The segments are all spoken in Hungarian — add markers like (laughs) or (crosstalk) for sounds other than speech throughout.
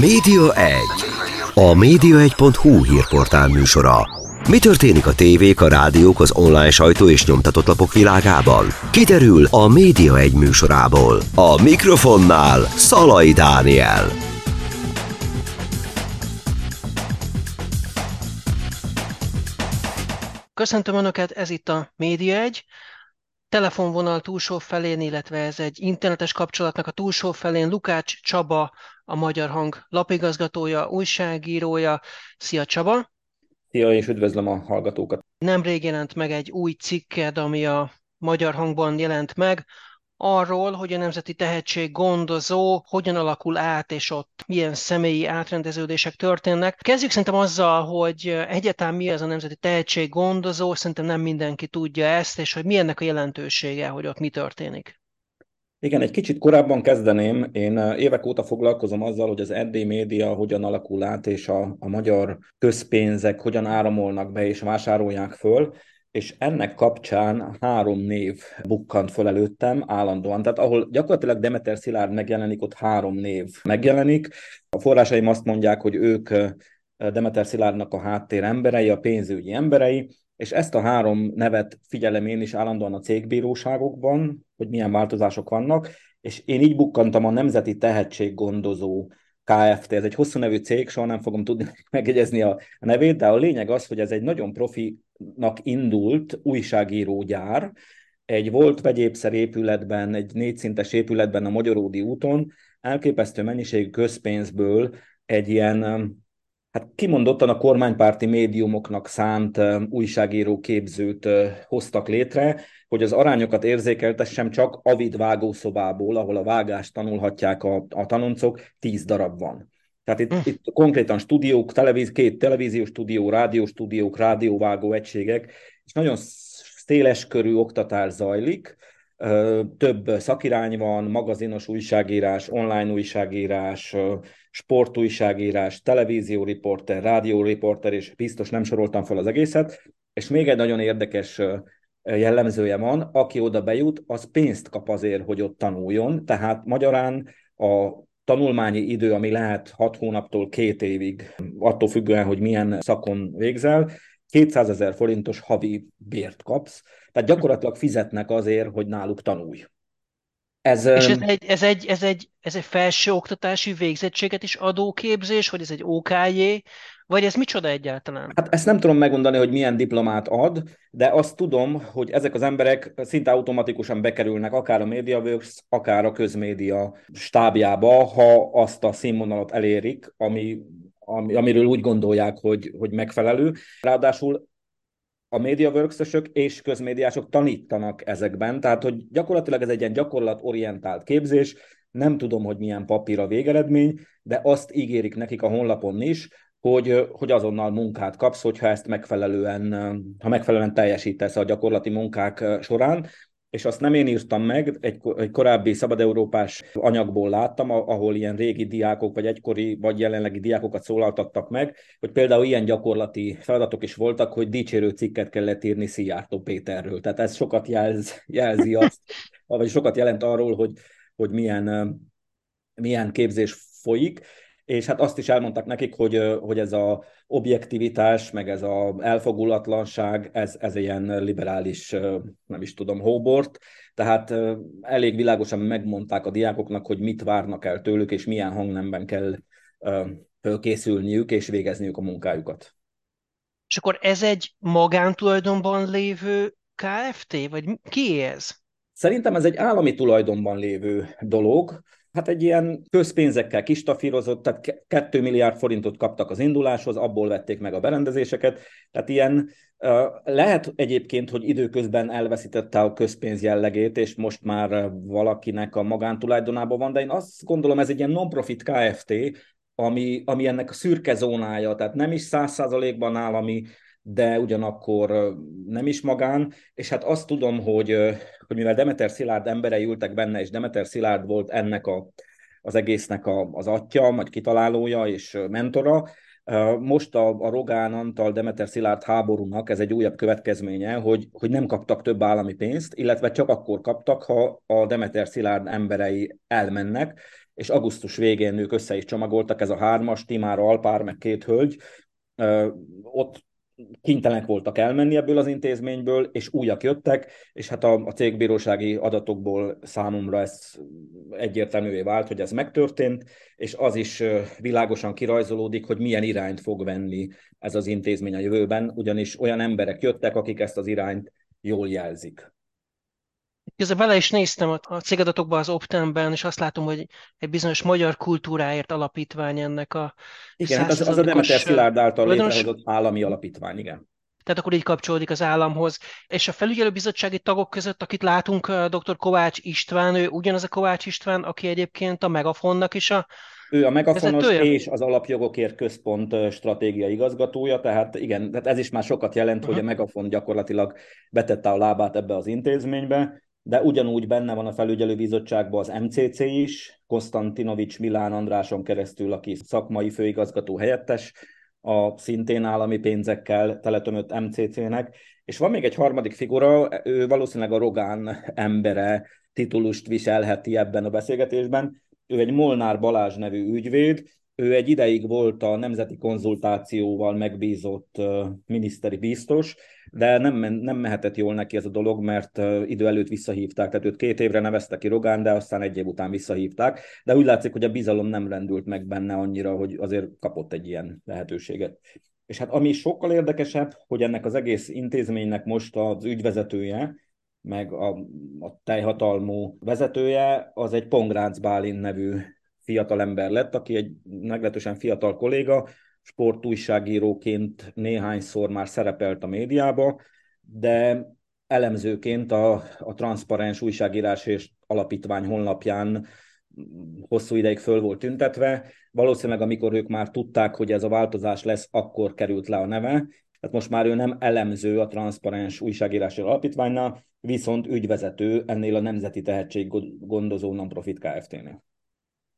Média 1. A média1.hu hírportál műsora. Mi történik a tévék, a rádiók, az online sajtó és nyomtatott lapok világában? Kiderül a Média 1 műsorából. A mikrofonnál Szalai Dániel. Köszöntöm Önöket, ez itt a Média 1 telefonvonal túlsó felén, illetve ez egy internetes kapcsolatnak a túlsó felén Lukács Csaba, a Magyar Hang lapigazgatója, újságírója. Szia Csaba! Szia, és üdvözlöm a hallgatókat! Nemrég jelent meg egy új cikked, ami a Magyar Hangban jelent meg, arról, hogy a Nemzeti Tehetség gondozó hogyan alakul át, és ott milyen személyi átrendeződések történnek. Kezdjük szerintem azzal, hogy egyáltalán mi az a Nemzeti Tehetség gondozó, szerintem nem mindenki tudja ezt, és hogy mi ennek a jelentősége, hogy ott mi történik. Igen, egy kicsit korábban kezdeném. Én évek óta foglalkozom azzal, hogy az erdély média hogyan alakul át, és a, a magyar közpénzek hogyan áramolnak be és vásárolják föl és ennek kapcsán három név bukkant föl előttem állandóan. Tehát ahol gyakorlatilag Demeter Szilárd megjelenik, ott három név megjelenik. A forrásaim azt mondják, hogy ők Demeter Szilárdnak a háttér emberei, a pénzügyi emberei, és ezt a három nevet figyelem én is állandóan a cégbíróságokban, hogy milyen változások vannak, és én így bukkantam a Nemzeti Tehetséggondozó Kft. Ez egy hosszú nevű cég, soha nem fogom tudni (laughs) megjegyezni a nevét, de a lényeg az, hogy ez egy nagyon profinak indult újságírógyár, egy volt vegyépszer épületben, egy négyszintes épületben a Magyaródi úton, elképesztő mennyiségű közpénzből egy ilyen hát kimondottan a kormánypárti médiumoknak szánt újságíró képzőt hoztak létre, hogy az arányokat érzékeltessem csak avid vágószobából, ahol a vágást tanulhatják a, a tanoncok, tíz darab van. Tehát itt, hm. itt konkrétan stúdiók, televíz, két televíziós stúdió, rádióstúdiók, rádióvágó egységek, és nagyon széles körű oktatás zajlik, több szakirány van, magazinos újságírás, online újságírás, sportújságírás, televízióriporter, rádióriporter, és biztos nem soroltam fel az egészet. És még egy nagyon érdekes jellemzője van, aki oda bejut, az pénzt kap azért, hogy ott tanuljon, tehát magyarán a tanulmányi idő, ami lehet 6 hónaptól két évig, attól függően, hogy milyen szakon végzel, 200 ezer forintos havi bért kapsz, tehát gyakorlatilag fizetnek azért, hogy náluk tanulj. Ez, És ez egy, ez, egy, ez, egy, ez egy felsőoktatási végzettséget is adó képzés, hogy ez egy OKJ, vagy ez micsoda egyáltalán? Hát ezt nem tudom megmondani, hogy milyen diplomát ad, de azt tudom, hogy ezek az emberek szinte automatikusan bekerülnek akár a MediaWorks, akár a közmédia stábjába, ha azt a színvonalat elérik, ami, ami, amiről úgy gondolják, hogy, hogy megfelelő. Ráadásul a mediaworks és közmédiások tanítanak ezekben, tehát hogy gyakorlatilag ez egy ilyen gyakorlatorientált képzés, nem tudom, hogy milyen papír a végeredmény, de azt ígérik nekik a honlapon is, hogy, hogy azonnal munkát kapsz, hogyha ezt megfelelően, ha megfelelően teljesítesz a gyakorlati munkák során, és azt nem én írtam meg, egy, egy korábbi szabad-európás anyagból láttam, ahol ilyen régi diákok, vagy egykori, vagy jelenlegi diákokat szólaltattak meg, hogy például ilyen gyakorlati feladatok is voltak, hogy dicsérő cikket kellett írni Szijjártó Péterről. Tehát ez sokat jelz, jelzi azt, (laughs) vagy sokat jelent arról, hogy, hogy milyen, milyen képzés folyik és hát azt is elmondtak nekik, hogy, hogy ez a objektivitás, meg ez a elfogulatlanság, ez, ez ilyen liberális, nem is tudom, hóbort, tehát elég világosan megmondták a diákoknak, hogy mit várnak el tőlük, és milyen hangnemben kell készülniük és végezniük a munkájukat. És akkor ez egy magántulajdonban lévő KFT, vagy ki ez? Szerintem ez egy állami tulajdonban lévő dolog, Hát egy ilyen közpénzekkel kistafírozott, tehát 2 milliárd forintot kaptak az induláshoz, abból vették meg a berendezéseket. Tehát ilyen lehet egyébként, hogy időközben elveszítette a közpénz jellegét, és most már valakinek a magántulajdonában van, de én azt gondolom, ez egy ilyen non-profit KFT, ami, ami ennek a szürke zónája, tehát nem is száz százalékban állami, de ugyanakkor nem is magán, és hát azt tudom, hogy, hogy mivel Demeter Szilárd emberei ültek benne, és Demeter Szilárd volt ennek a, az egésznek a, az atya, vagy kitalálója és mentora, most a, a Rogán Antal Demeter Szilárd háborúnak ez egy újabb következménye, hogy, hogy nem kaptak több állami pénzt, illetve csak akkor kaptak, ha a Demeter Szilárd emberei elmennek, és augusztus végén ők össze is csomagoltak, ez a hármas, Timára Alpár, meg két hölgy, ott kénytelenek voltak elmenni ebből az intézményből, és újak jöttek, és hát a, a cégbírósági adatokból számomra ez egyértelművé vált, hogy ez megtörtént, és az is világosan kirajzolódik, hogy milyen irányt fog venni ez az intézmény a jövőben, ugyanis olyan emberek jöttek, akik ezt az irányt jól jelzik. Közben bele is néztem a cégadatokba az Optemben, és azt látom, hogy egy bizonyos magyar kultúráért alapítvány ennek a Igen, hát az, az a Demeter Szilárd által létrehozott állami alapítvány, igen. Tehát akkor így kapcsolódik az államhoz. És a felügyelőbizottsági tagok között, akit látunk, dr. Kovács István, ő ugyanaz a Kovács István, aki egyébként a Megafonnak is a ő a Megafonos és az Alapjogokért Központ stratégiai igazgatója, tehát igen, tehát ez is már sokat jelent, uh-huh. hogy a Megafon gyakorlatilag betette a lábát ebbe az intézménybe de ugyanúgy benne van a felügyelőbizottságban az MCC is, Konstantinovics Milán Andráson keresztül, aki szakmai főigazgató helyettes, a szintén állami pénzekkel teletömött MCC-nek, és van még egy harmadik figura, ő valószínűleg a Rogán embere titulust viselheti ebben a beszélgetésben, ő egy Molnár Balázs nevű ügyvéd, ő egy ideig volt a nemzeti konzultációval megbízott miniszteri biztos, de nem, nem mehetett jól neki ez a dolog, mert idő előtt visszahívták, tehát őt két évre neveztek ki Rogán, de aztán egy év után visszahívták, de úgy látszik, hogy a bizalom nem rendült meg benne annyira, hogy azért kapott egy ilyen lehetőséget. És hát ami sokkal érdekesebb, hogy ennek az egész intézménynek most az ügyvezetője, meg a, a teljhatalmú vezetője, az egy Pongránc Bálint nevű fiatal ember lett, aki egy meglehetősen fiatal kolléga, sportújságíróként néhányszor már szerepelt a médiába, de elemzőként a, a transzparens újságírás és alapítvány honlapján hosszú ideig föl volt tüntetve. Valószínűleg, amikor ők már tudták, hogy ez a változás lesz, akkor került le a neve. Tehát most már ő nem elemző a transzparens újságírási alapítványnál, viszont ügyvezető ennél a Nemzeti Tehetséggondozó Nonprofit Kft-nél.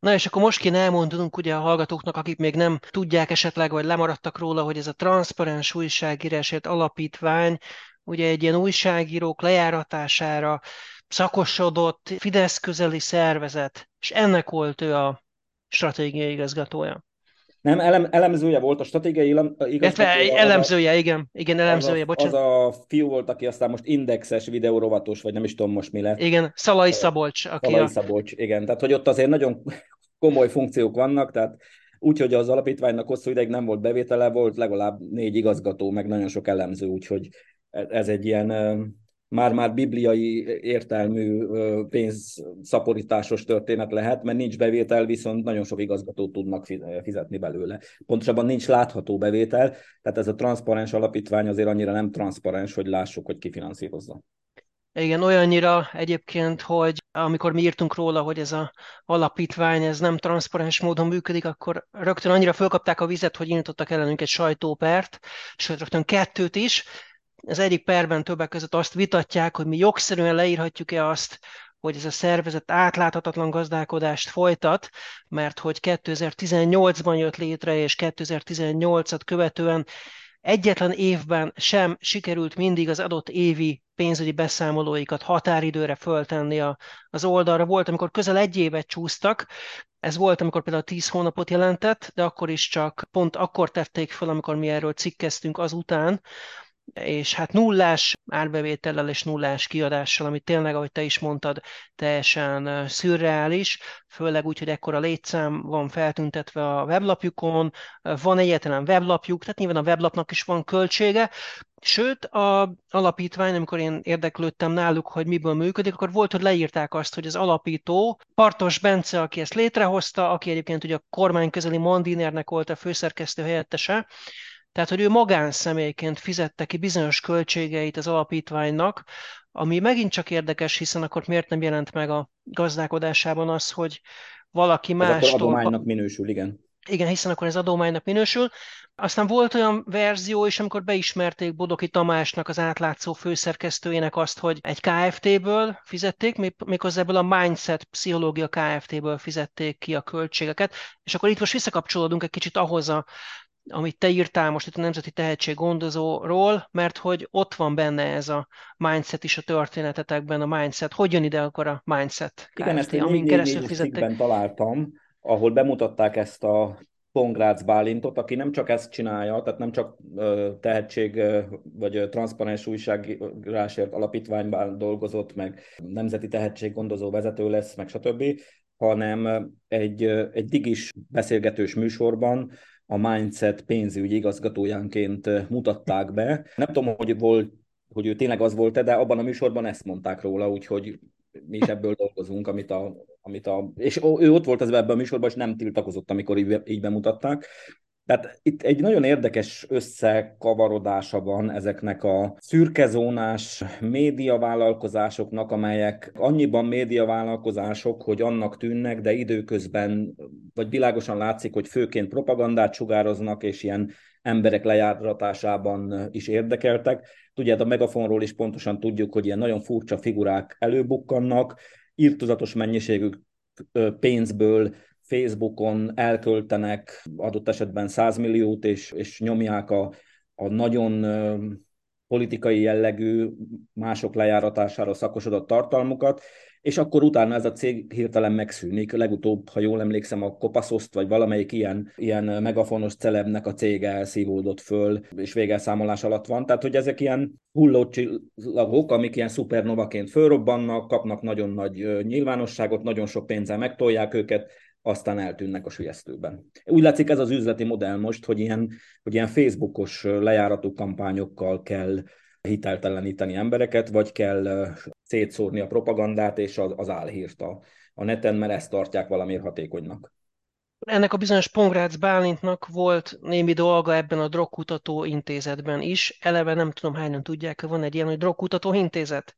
Na és akkor most kéne elmondanunk ugye a hallgatóknak, akik még nem tudják esetleg, vagy lemaradtak róla, hogy ez a transzparens újságírásért alapítvány, ugye egy ilyen újságírók lejáratására szakosodott Fidesz közeli szervezet, és ennek volt ő a stratégiai igazgatója. Nem, elem, elemzője volt a stratégiai igazgatója. Elemzője, a, igen, igen, elemzője, az a, bocsánat. Az a fiú volt, aki aztán most indexes videórovatos, vagy nem is tudom most mi lett. Igen, Szalai Szabolcs. Aki Szalai a... Szabolcs, igen. Tehát, hogy ott azért nagyon (laughs) komoly funkciók vannak, tehát úgy, hogy az alapítványnak hosszú ideig nem volt bevétele, volt legalább négy igazgató, meg nagyon sok elemző, úgyhogy ez egy ilyen már-már bibliai értelmű pénzszaporításos történet lehet, mert nincs bevétel, viszont nagyon sok igazgatót tudnak fizetni belőle. Pontosabban nincs látható bevétel, tehát ez a transzparens alapítvány azért annyira nem transzparens, hogy lássuk, hogy ki finanszírozza. Igen, olyannyira egyébként, hogy amikor mi írtunk róla, hogy ez a alapítvány ez nem transzparens módon működik, akkor rögtön annyira fölkapták a vizet, hogy indítottak ellenünk egy sajtópert, sőt rögtön kettőt is. Az egyik perben többek között azt vitatják, hogy mi jogszerűen leírhatjuk-e azt, hogy ez a szervezet átláthatatlan gazdálkodást folytat, mert hogy 2018-ban jött létre, és 2018-at követően egyetlen évben sem sikerült mindig az adott évi pénzügyi beszámolóikat határidőre föltenni a, az oldalra. Volt, amikor közel egy évet csúsztak, ez volt, amikor például 10 hónapot jelentett, de akkor is csak pont akkor tették föl, amikor mi erről cikkeztünk azután, és hát nullás árbevétellel és nullás kiadással, ami tényleg, ahogy te is mondtad, teljesen szürreális, főleg úgy, hogy ekkora létszám van feltüntetve a weblapjukon, van egyetlen weblapjuk, tehát nyilván a weblapnak is van költsége, Sőt, a alapítvány, amikor én érdeklődtem náluk, hogy miből működik, akkor volt, hogy leírták azt, hogy az alapító Partos Bence, aki ezt létrehozta, aki egyébként ugye a kormány közeli Mandinernek volt a főszerkesztő helyettese, tehát, hogy ő magánszemélyként fizette ki bizonyos költségeit az alapítványnak, ami megint csak érdekes, hiszen akkor miért nem jelent meg a gazdálkodásában az, hogy valaki más. Ez akkor adománynak minősül, igen. Igen, hiszen akkor ez adománynak minősül. Aztán volt olyan verzió is, amikor beismerték Bodoki Tamásnak, az átlátszó főszerkesztőjének azt, hogy egy KFT-ből fizették, méghozzá ebből a Mindset Pszichológia KFT-ből fizették ki a költségeket, és akkor itt most visszakapcsolódunk egy kicsit ahhoz a amit te írtál most itt a Nemzeti Tehetséggondozóról, mert hogy ott van benne ez a mindset is a történetetekben, a mindset. Hogy jön ide akkor a mindset? Kft., Igen, ezt a amin keresztül fizettek? találtam, ahol bemutatták ezt a Pongrácz Bálintot, aki nem csak ezt csinálja, tehát nem csak tehetség vagy transzparens újságírásért alapítványban dolgozott, meg nemzeti tehetséggondozó vezető lesz, meg stb., hanem egy, egy digis beszélgetős műsorban a Mindset pénzügyi igazgatójánként mutatták be. Nem tudom, hogy volt hogy ő tényleg az volt-e, de abban a műsorban ezt mondták róla, úgyhogy mi is ebből dolgozunk, amit a, amit a és ő ott volt az ebben a műsorban, és nem tiltakozott, amikor így, így bemutatták. Tehát itt egy nagyon érdekes összekavarodása van ezeknek a szürkezónás médiavállalkozásoknak, amelyek annyiban médiavállalkozások, hogy annak tűnnek, de időközben, vagy világosan látszik, hogy főként propagandát sugároznak, és ilyen emberek lejáratásában is érdekeltek. Ugye a megafonról is pontosan tudjuk, hogy ilyen nagyon furcsa figurák előbukkannak, írtozatos mennyiségű pénzből Facebookon elköltenek adott esetben 100 milliót, és, és nyomják a, a nagyon politikai jellegű, mások lejáratására szakosodott tartalmukat, és akkor utána ez a cég hirtelen megszűnik. Legutóbb, ha jól emlékszem, a Kopaszoszt, vagy valamelyik ilyen, ilyen megafonos celebnek a cége elszívódott föl, és végelszámolás alatt van. Tehát, hogy ezek ilyen hullócsillagok, amik ilyen szupernovaként fölrobbannak, kapnak nagyon nagy nyilvánosságot, nagyon sok pénzzel megtolják őket, aztán eltűnnek a sülyeztőben. Úgy látszik ez az üzleti modell most, hogy ilyen, hogy ilyen Facebookos lejáratú kampányokkal kell hitelteleníteni embereket, vagy kell szétszórni a propagandát és az, az álhírt a, a neten, mert ezt tartják valamiért hatékonynak. Ennek a bizonyos Pongrácz Bálintnak volt némi dolga ebben a drogkutató intézetben is. Eleve nem tudom, hányan tudják, van egy ilyen, hogy drogkutató intézet.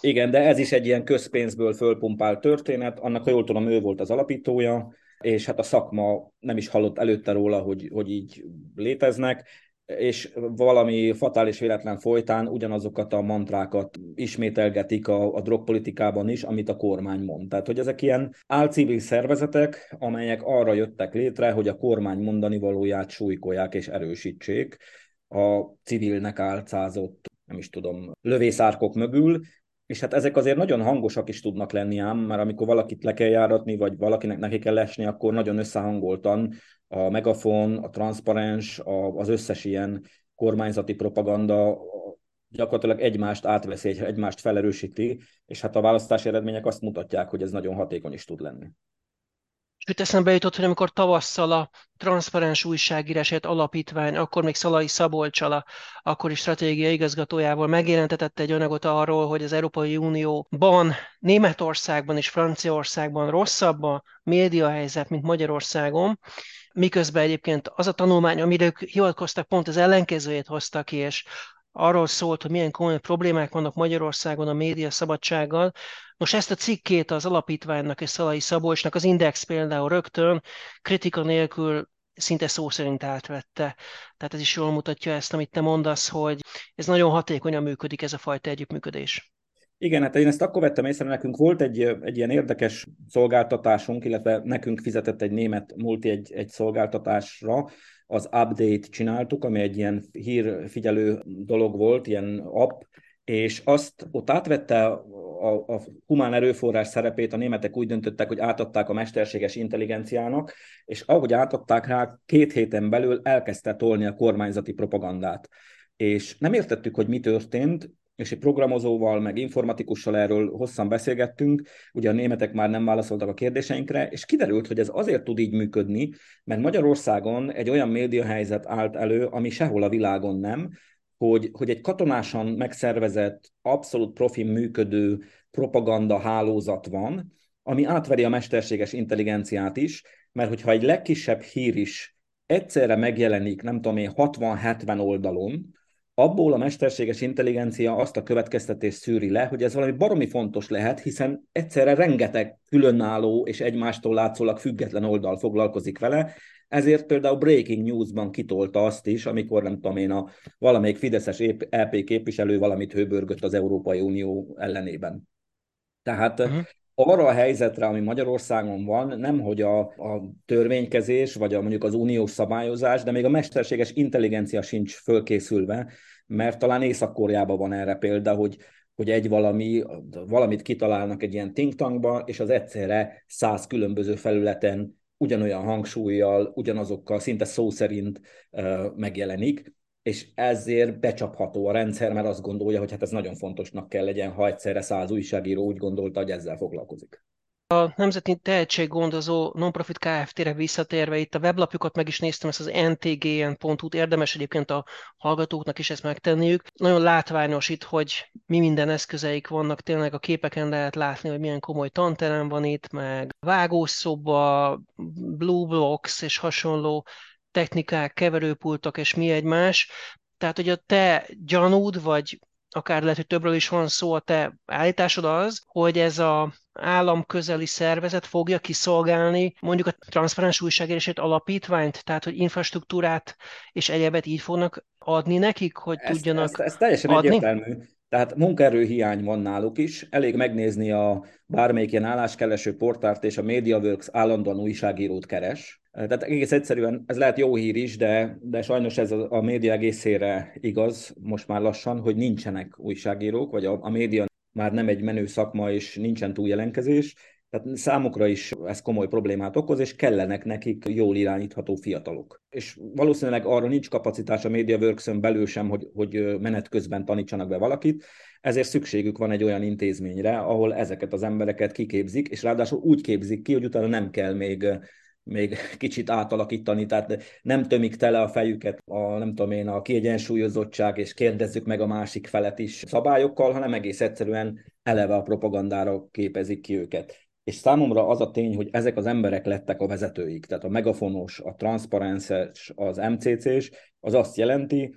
Igen, de ez is egy ilyen közpénzből fölpumpált történet. Annak, ha jól tudom, ő volt az alapítója, és hát a szakma nem is hallott előtte róla, hogy, hogy így léteznek és valami fatális véletlen folytán ugyanazokat a mantrákat ismételgetik a, a drogpolitikában is, amit a kormány mond. Tehát, hogy ezek ilyen álcivil szervezetek, amelyek arra jöttek létre, hogy a kormány mondani valóját súlykolják és erősítsék a civilnek álcázott, nem is tudom, lövészárkok mögül, és hát ezek azért nagyon hangosak is tudnak lenni ám, mert amikor valakit le kell járatni, vagy valakinek neki kell lesni, akkor nagyon összehangoltan a megafon, a transzparens, az összes ilyen kormányzati propaganda gyakorlatilag egymást átveszi, egymást felerősíti, és hát a választási eredmények azt mutatják, hogy ez nagyon hatékony is tud lenni. Sőt, eszembe jutott, hogy amikor tavasszal a transzparens újságírásért alapítvány, akkor még Szalai Szabolcsala, akkor is stratégiai igazgatójával megjelentetett egy anyagot arról, hogy az Európai Unióban, Németországban és Franciaországban rosszabb a médiahelyzet, mint Magyarországon, miközben egyébként az a tanulmány, amire ők hivatkoztak, pont az ellenkezőjét hoztak ki, és arról szólt, hogy milyen komoly problémák vannak Magyarországon a média szabadsággal. Most ezt a cikkét az alapítványnak és Szalai Szabolcsnak az Index például rögtön kritika nélkül szinte szó szerint átvette. Tehát ez is jól mutatja ezt, amit te mondasz, hogy ez nagyon hatékonyan működik ez a fajta együttműködés. Igen, hát én ezt akkor vettem észre, nekünk volt egy, egy ilyen érdekes szolgáltatásunk, illetve nekünk fizetett egy német multi egy, egy szolgáltatásra, az update csináltuk, ami egy ilyen hírfigyelő dolog volt, ilyen app, és azt ott átvette a, a humán erőforrás szerepét, a németek úgy döntöttek, hogy átadták a mesterséges intelligenciának, és ahogy átadták rá, két héten belül elkezdte tolni a kormányzati propagandát. És nem értettük, hogy mi történt, és egy programozóval, meg informatikussal erről hosszan beszélgettünk, ugye a németek már nem válaszoltak a kérdéseinkre, és kiderült, hogy ez azért tud így működni, mert Magyarországon egy olyan médiahelyzet állt elő, ami sehol a világon nem, hogy, hogy egy katonásan megszervezett, abszolút profi működő propaganda hálózat van, ami átveri a mesterséges intelligenciát is, mert hogyha egy legkisebb hír is egyszerre megjelenik, nem tudom én, 60-70 oldalon, abból a mesterséges intelligencia azt a következtetést szűri le, hogy ez valami baromi fontos lehet, hiszen egyszerre rengeteg különálló és egymástól látszólag független oldal foglalkozik vele, ezért például Breaking News-ban kitolta azt is, amikor nem tudom én, a valamelyik Fideszes EP képviselő valamit hőbörgött az Európai Unió ellenében. Tehát uh-huh. Arra a helyzetre, ami Magyarországon van, nem hogy a, a törvénykezés, vagy a, mondjuk az uniós szabályozás, de még a mesterséges intelligencia sincs fölkészülve, mert talán Észak-Koreában van erre példa, hogy hogy egy valami, valamit kitalálnak egy ilyen think tankba, és az egyszerre száz különböző felületen ugyanolyan hangsúlyjal, ugyanazokkal szinte szó szerint uh, megjelenik, és ezért becsapható a rendszer, mert azt gondolja, hogy hát ez nagyon fontosnak kell legyen, ha egyszerre száz újságíró úgy gondolta, hogy ezzel foglalkozik. A Nemzeti Tehetséggondozó Nonprofit Kft-re visszatérve, itt a weblapjukat meg is néztem, ezt az ntgn.hu-t, érdemes egyébként a hallgatóknak is ezt megtenniük. Nagyon látványos itt, hogy mi minden eszközeik vannak, tényleg a képeken lehet látni, hogy milyen komoly tanterem van itt, meg vágószoba, blue blocks és hasonló technikák, keverőpultok és mi egymás. Tehát, hogy a te gyanúd, vagy akár lehet, hogy többről is van szó, a te állításod az, hogy ez a államközeli szervezet fogja kiszolgálni mondjuk a transzparens újságírásért alapítványt, tehát hogy infrastruktúrát és egyebet így fognak adni nekik, hogy ez, tudjanak ez, ez teljesen adni? egyértelmű. Tehát munkaerőhiány van náluk is, elég megnézni a bármelyik ilyen álláskereső portárt, és a MediaWorks állandóan újságírót keres. Tehát egész egyszerűen ez lehet jó hír is, de, de sajnos ez a, a média egészére igaz most már lassan, hogy nincsenek újságírók, vagy a, a média már nem egy menő szakma, és nincsen túljelenkezés, tehát számukra is ez komoly problémát okoz, és kellenek nekik jól irányítható fiatalok. És valószínűleg arra nincs kapacitás a MediaWorks-ön belül sem, hogy, hogy menet közben tanítsanak be valakit, ezért szükségük van egy olyan intézményre, ahol ezeket az embereket kiképzik, és ráadásul úgy képzik ki, hogy utána nem kell még még kicsit átalakítani, tehát nem tömik tele a fejüket a, nem tudom én, a kiegyensúlyozottság, és kérdezzük meg a másik felet is szabályokkal, hanem egész egyszerűen eleve a propagandára képezik ki őket. És számomra az a tény, hogy ezek az emberek lettek a vezetőik, tehát a megafonos, a transzparences, az MCC-s, az azt jelenti,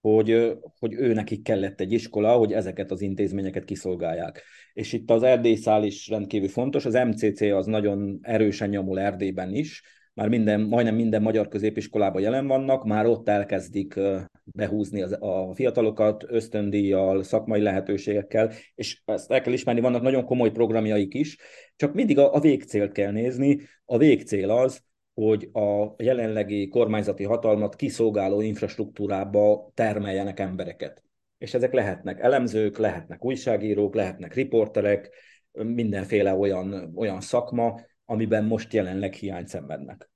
hogy, hogy ő nekik kellett egy iskola, hogy ezeket az intézményeket kiszolgálják. És itt az erdélyszál is rendkívül fontos, az MCC az nagyon erősen nyomul Erdélyben is, már minden, majdnem minden magyar középiskolában jelen vannak, már ott elkezdik behúzni az, a fiatalokat ösztöndíjjal, szakmai lehetőségekkel, és ezt el kell ismerni, vannak nagyon komoly programjaik is, csak mindig a, a végcélt kell nézni. A végcél az, hogy a jelenlegi kormányzati hatalmat kiszolgáló infrastruktúrába termeljenek embereket. És ezek lehetnek elemzők, lehetnek újságírók, lehetnek riporterek, mindenféle olyan, olyan szakma, amiben most jelenleg hiány szenvednek.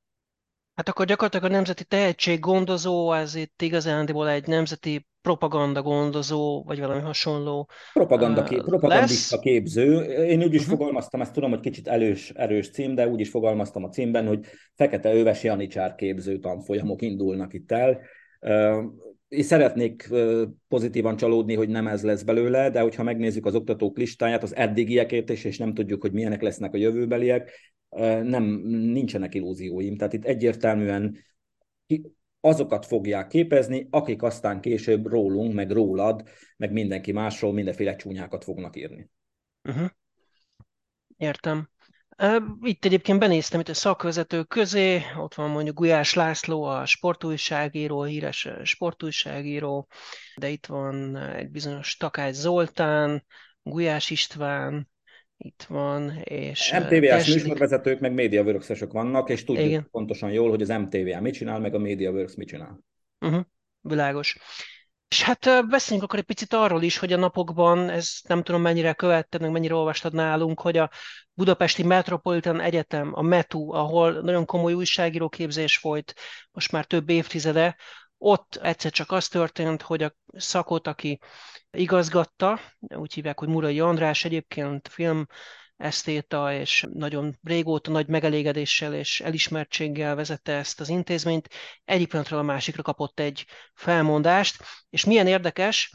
Hát akkor gyakorlatilag a nemzeti tehetséggondozó, ez itt igazándiból egy nemzeti propaganda gondozó, vagy valami hasonló Propaganda kép, propagandista lesz. képző. Én úgy is uh-huh. fogalmaztam, ezt tudom, hogy kicsit erős, erős cím, de úgy is fogalmaztam a címben, hogy Fekete Öves Janicsár képző tanfolyamok indulnak itt el. Én szeretnék pozitívan csalódni, hogy nem ez lesz belőle, de hogyha megnézzük az oktatók listáját, az eddigiekért is, és nem tudjuk, hogy milyenek lesznek a jövőbeliek, nem, nincsenek illúzióim. Tehát itt egyértelműen azokat fogják képezni, akik aztán később rólunk, meg rólad, meg mindenki másról mindenféle csúnyákat fognak írni. Uh-huh. Értem. Itt egyébként benéztem itt a szakvezetők közé, ott van mondjuk Gulyás László, a sportújságíró, híres sportújságíró, de itt van egy bizonyos Takács Zoltán, Gulyás István, itt van, és... MTV-s műsorvezetők, meg médiavörökszesek vannak, és tudjuk Igen. pontosan jól, hogy az MTV mit csinál, meg a MediaWorks mit csinál. Uh-huh. Világos. És hát beszéljünk akkor egy picit arról is, hogy a napokban, ez nem tudom mennyire követted, meg mennyire olvastad nálunk, hogy a Budapesti Metropolitan Egyetem, a METU, ahol nagyon komoly újságíróképzés folyt most már több évtizede, ott egyszer csak az történt, hogy a szakot, aki igazgatta, úgy hívják, hogy Murai András egyébként film esztéta, és nagyon régóta nagy megelégedéssel és elismertséggel vezette ezt az intézményt, egyik pillanatról a másikra kapott egy felmondást, és milyen érdekes,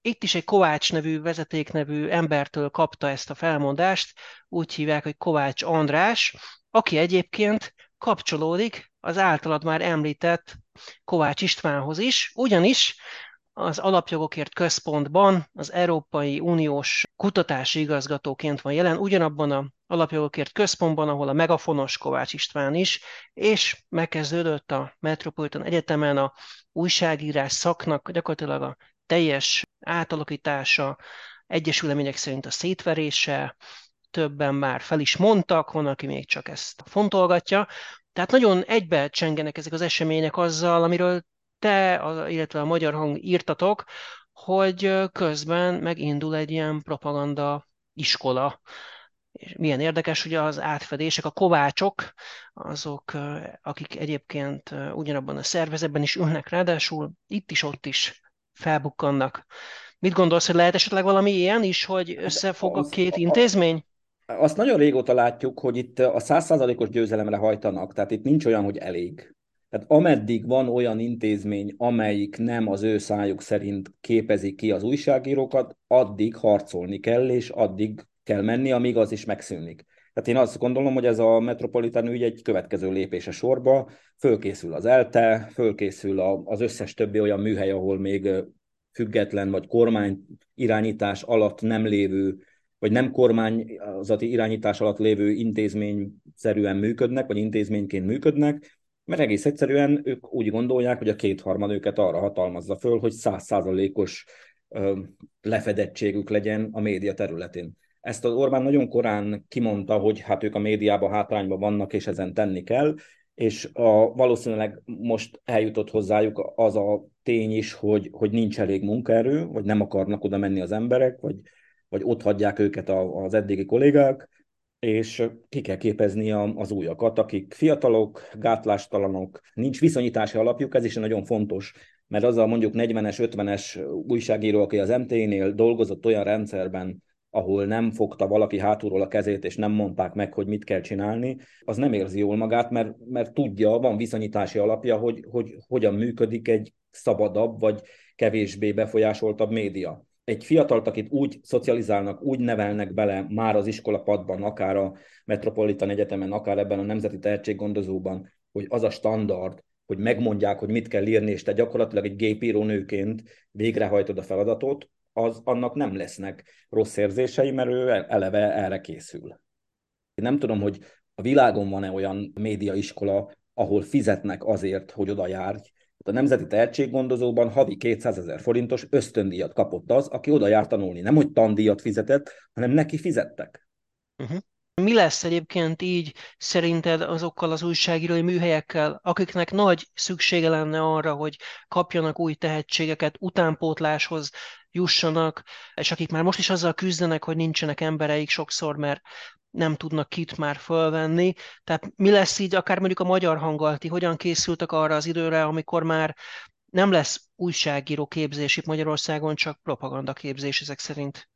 itt is egy Kovács nevű, vezeték nevű embertől kapta ezt a felmondást, úgy hívják, hogy Kovács András, aki egyébként kapcsolódik az általad már említett Kovács Istvánhoz is, ugyanis az Alapjogokért Központban az Európai Uniós kutatási igazgatóként van jelen, ugyanabban a Alapjogokért Központban, ahol a megafonos Kovács István is, és megkezdődött a Metropolitan Egyetemen a újságírás szaknak gyakorlatilag a teljes átalakítása, egyes szerint a szétverése, többen már fel is mondtak, van, aki még csak ezt fontolgatja. Tehát nagyon egybe csengenek ezek az események azzal, amiről te, illetve a Magyar Hang írtatok, hogy közben megindul egy ilyen propaganda iskola. És milyen érdekes, hogy az átfedések, a kovácsok, azok, akik egyébként ugyanabban a szervezetben is ülnek, ráadásul itt is, ott is felbukkannak. Mit gondolsz, hogy lehet esetleg valami ilyen is, hogy összefog a két intézmény? Azt nagyon régóta látjuk, hogy itt a százszázalékos győzelemre hajtanak, tehát itt nincs olyan, hogy elég. Tehát ameddig van olyan intézmény, amelyik nem az ő szájuk szerint képezi ki az újságírókat, addig harcolni kell, és addig kell menni, amíg az is megszűnik. Tehát én azt gondolom, hogy ez a metropolitán ügy egy következő lépése sorba, fölkészül az ELTE, fölkészül az összes többi olyan műhely, ahol még független vagy kormány irányítás alatt nem lévő, vagy nem kormányzati irányítás alatt lévő intézményszerűen működnek, vagy intézményként működnek, mert egész egyszerűen ők úgy gondolják, hogy a kétharmad őket arra hatalmazza föl, hogy százszázalékos lefedettségük legyen a média területén. Ezt az Orbán nagyon korán kimondta, hogy hát ők a médiában hátrányban vannak, és ezen tenni kell, és a, valószínűleg most eljutott hozzájuk az a tény is, hogy, hogy nincs elég munkaerő, vagy nem akarnak oda menni az emberek, vagy, vagy ott hagyják őket az eddigi kollégák, és ki kell képezni az újakat, akik fiatalok, gátlástalanok, nincs viszonyítási alapjuk, ez is nagyon fontos, mert az a mondjuk 40-es, 50-es újságíró, aki az MT-nél dolgozott olyan rendszerben, ahol nem fogta valaki hátulról a kezét, és nem mondták meg, hogy mit kell csinálni, az nem érzi jól magát, mert, mert tudja, van viszonyítási alapja, hogy, hogy hogyan működik egy szabadabb, vagy kevésbé befolyásoltabb média. Egy fiatalt, akit úgy szocializálnak, úgy nevelnek bele már az iskolapadban, akár a Metropolitan Egyetemen, akár ebben a Nemzeti Tehetséggondozóban, hogy az a standard, hogy megmondják, hogy mit kell írni, és te gyakorlatilag egy gépíró nőként végrehajtod a feladatot, az annak nem lesznek rossz érzései, mert ő eleve erre készül. Én nem tudom, hogy a világon van-e olyan médiaiskola, ahol fizetnek azért, hogy oda járj. A Nemzeti Tehetséggondozóban havi 200 ezer forintos ösztöndíjat kapott az, aki oda járt tanulni. Nem, hogy tandíjat fizetett, hanem neki fizettek. Uh-huh. Mi lesz egyébként így szerinted azokkal az újságírói műhelyekkel, akiknek nagy szüksége lenne arra, hogy kapjanak új tehetségeket, utánpótláshoz jussanak, és akik már most is azzal küzdenek, hogy nincsenek embereik sokszor, mert nem tudnak kit már fölvenni. Tehát mi lesz így, akár mondjuk a magyar hangalti, hogyan készültek arra az időre, amikor már nem lesz újságíró képzés itt Magyarországon, csak propaganda képzés ezek szerint?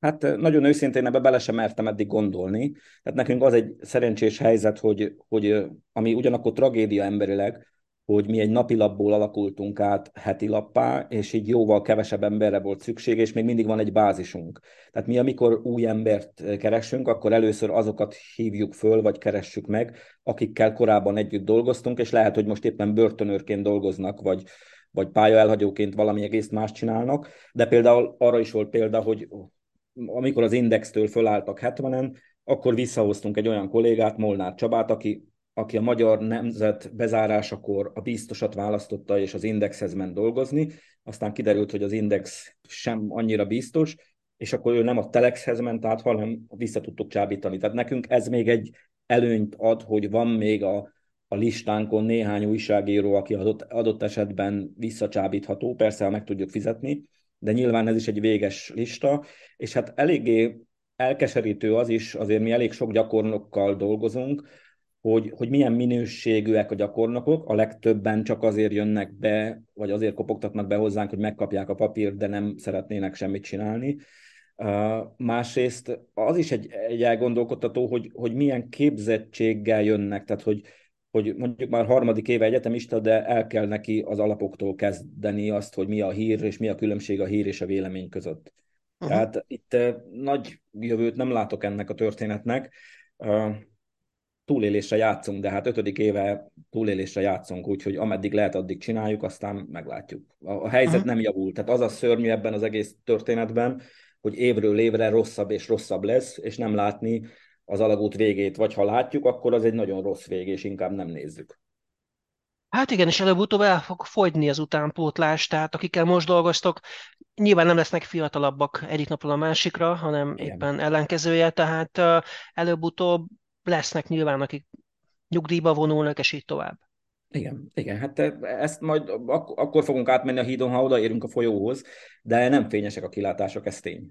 Hát nagyon őszintén ebbe bele sem mertem eddig gondolni. Tehát nekünk az egy szerencsés helyzet, hogy, hogy ami ugyanakkor tragédia emberileg, hogy mi egy napilapból alakultunk át heti lappá, és így jóval kevesebb emberre volt szükség, és még mindig van egy bázisunk. Tehát mi, amikor új embert keresünk, akkor először azokat hívjuk föl, vagy keressük meg, akikkel korábban együtt dolgoztunk, és lehet, hogy most éppen börtönőrként dolgoznak, vagy, vagy pályaelhagyóként valami egész más csinálnak, de például arra is volt példa, hogy amikor az Indextől fölálltak 70-en, akkor visszahoztunk egy olyan kollégát, Molnár Csabát, aki aki a magyar nemzet bezárásakor a biztosat választotta, és az indexhez ment dolgozni. Aztán kiderült, hogy az index sem annyira biztos, és akkor ő nem a telexhez ment át, hanem vissza tudtuk csábítani. Tehát nekünk ez még egy előnyt ad, hogy van még a, a listánkon néhány újságíró, aki adott, adott esetben visszacsábítható, persze, meg tudjuk fizetni, de nyilván ez is egy véges lista, és hát eléggé elkeserítő az is, azért mi elég sok gyakornokkal dolgozunk, hogy, hogy milyen minőségűek a gyakornokok, a legtöbben csak azért jönnek be, vagy azért kopogtatnak be hozzánk, hogy megkapják a papírt, de nem szeretnének semmit csinálni. Uh, másrészt az is egy, egy elgondolkodtató, hogy, hogy milyen képzettséggel jönnek, tehát hogy, hogy mondjuk már harmadik éve egyetemista, de el kell neki az alapoktól kezdeni azt, hogy mi a hír, és mi a különbség a hír és a vélemény között. Uh-huh. Tehát itt uh, nagy jövőt nem látok ennek a történetnek. Uh, túlélésre játszunk, de hát ötödik éve túlélésre játszunk, úgyhogy ameddig lehet, addig csináljuk, aztán meglátjuk. A, helyzet uh-huh. nem javul. Tehát az a szörnyű ebben az egész történetben, hogy évről évre rosszabb és rosszabb lesz, és nem látni az alagút végét, vagy ha látjuk, akkor az egy nagyon rossz vég, és inkább nem nézzük. Hát igen, és előbb-utóbb el fog fogyni az utánpótlás, tehát akikkel most dolgoztok, nyilván nem lesznek fiatalabbak egyik napról a másikra, hanem Igen. éppen ellenkezője, tehát előbb-utóbb lesznek nyilván, akik nyugdíjba vonulnak, és így tovább. Igen, igen, hát ezt majd ak- akkor fogunk átmenni a hídon, ha odaérünk a folyóhoz, de nem fényesek a kilátások, ez tény.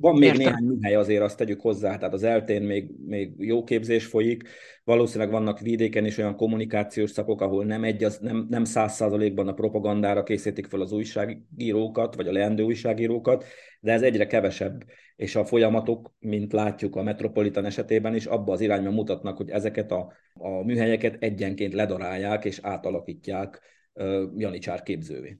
Van még Értem. néhány műhely azért, azt tegyük hozzá, tehát az eltén még, még jó képzés folyik, valószínűleg vannak vidéken is olyan kommunikációs szakok, ahol nem egy, az, nem, nem száz százalékban a propagandára készítik fel az újságírókat, vagy a leendő újságírókat, de ez egyre kevesebb, és a folyamatok, mint látjuk a Metropolitan esetében is, abba az irányba mutatnak, hogy ezeket a, a műhelyeket egyenként ledarálják és átalakítják uh, janicsár képzővé.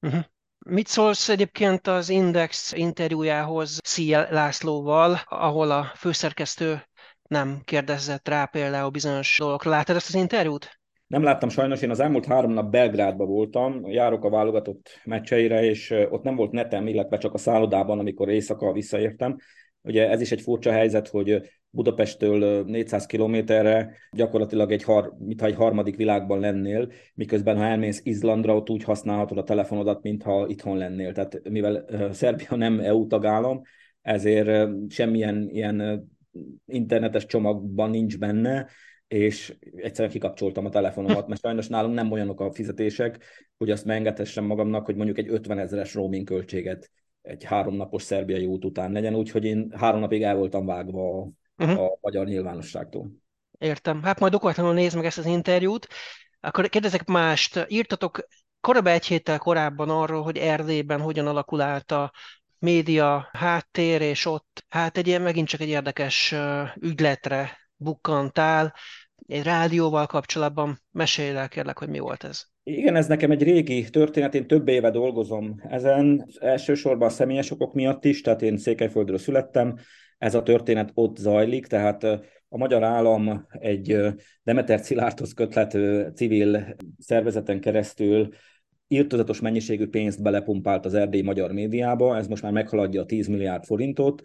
Uh-huh. Mit szólsz egyébként az Index interjújához Szia Lászlóval, ahol a főszerkesztő nem kérdezett rá például bizonyos dolgokra. Láttad ezt az interjút? Nem láttam sajnos, én az elmúlt három nap Belgrádban voltam, járok a válogatott meccseire, és ott nem volt netem, illetve csak a szállodában, amikor éjszaka visszaértem. Ugye ez is egy furcsa helyzet, hogy Budapesttől 400 kilométerre gyakorlatilag egy, har, mintha egy harmadik világban lennél, miközben ha elmész Izlandra, ott úgy használhatod a telefonodat, mintha itthon lennél. Tehát mivel Szerbia nem EU tagállam, ezért semmilyen ilyen internetes csomagban nincs benne, és egyszerűen kikapcsoltam a telefonomat, mert sajnos nálunk nem olyanok a fizetések, hogy azt megengedhessem magamnak, hogy mondjuk egy 50 ezeres roaming költséget egy háromnapos szerbiai út után legyen, úgyhogy én három napig el voltam vágva a, uh-huh. a magyar nyilvánosságtól. Értem. Hát majd okvetlenül nézd meg ezt az interjút. Akkor kérdezek mást. Írtatok korábban egy héttel korábban arról, hogy Erdélyben hogyan alakul át a média háttér, és ott hát egy ilyen megint csak egy érdekes ügyletre bukkantál. Egy rádióval kapcsolatban mesélj el kérlek, hogy mi volt ez. Igen, ez nekem egy régi történet, én több éve dolgozom ezen, elsősorban a személyes okok miatt is, tehát én Székelyföldről születtem, ez a történet ott zajlik, tehát a magyar állam egy Demeter Szilárdhoz kötlető civil szervezeten keresztül írtozatos mennyiségű pénzt belepumpált az erdélyi magyar médiába, ez most már meghaladja a 10 milliárd forintot,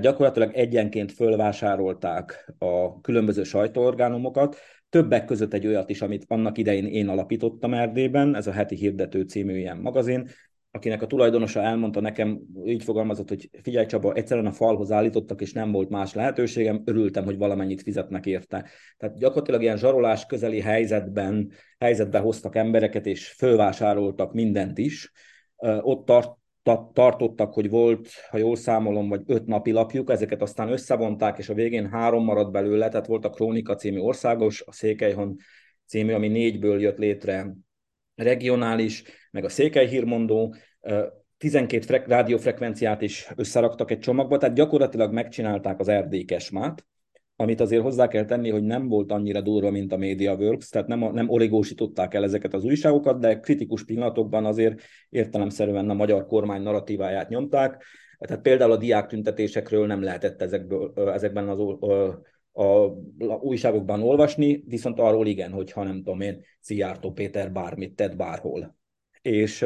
gyakorlatilag egyenként fölvásárolták a különböző sajtóorgánumokat, többek között egy olyat is, amit annak idején én alapítottam Erdélyben, ez a Heti Hirdető című ilyen magazin, akinek a tulajdonosa elmondta nekem, így fogalmazott, hogy figyelj Csaba, egyszerűen a falhoz állítottak, és nem volt más lehetőségem, örültem, hogy valamennyit fizetnek érte. Tehát gyakorlatilag ilyen zsarolás közeli helyzetben, helyzetbe hoztak embereket, és fölvásároltak mindent is. Ott tart, tartottak, hogy volt, ha jól számolom, vagy öt napi lapjuk, ezeket aztán összevonták, és a végén három maradt belőle, tehát volt a Krónika című országos, a Székelyhon című, ami négyből jött létre regionális, meg a Székely Hírmondó, 12 frek- rádiófrekvenciát is összeraktak egy csomagba, tehát gyakorlatilag megcsinálták az erdély kesmát, amit azért hozzá kell tenni, hogy nem volt annyira durva, mint a MediaWorks, tehát nem, nem oligósították el ezeket az újságokat, de kritikus pillanatokban azért értelemszerűen a magyar kormány narratíváját nyomták. Tehát például a diák tüntetésekről nem lehetett ezekből, ezekben az a, a újságokban olvasni, viszont arról igen, hogyha nem tudom én, Szijjártó Péter bármit tett bárhol. És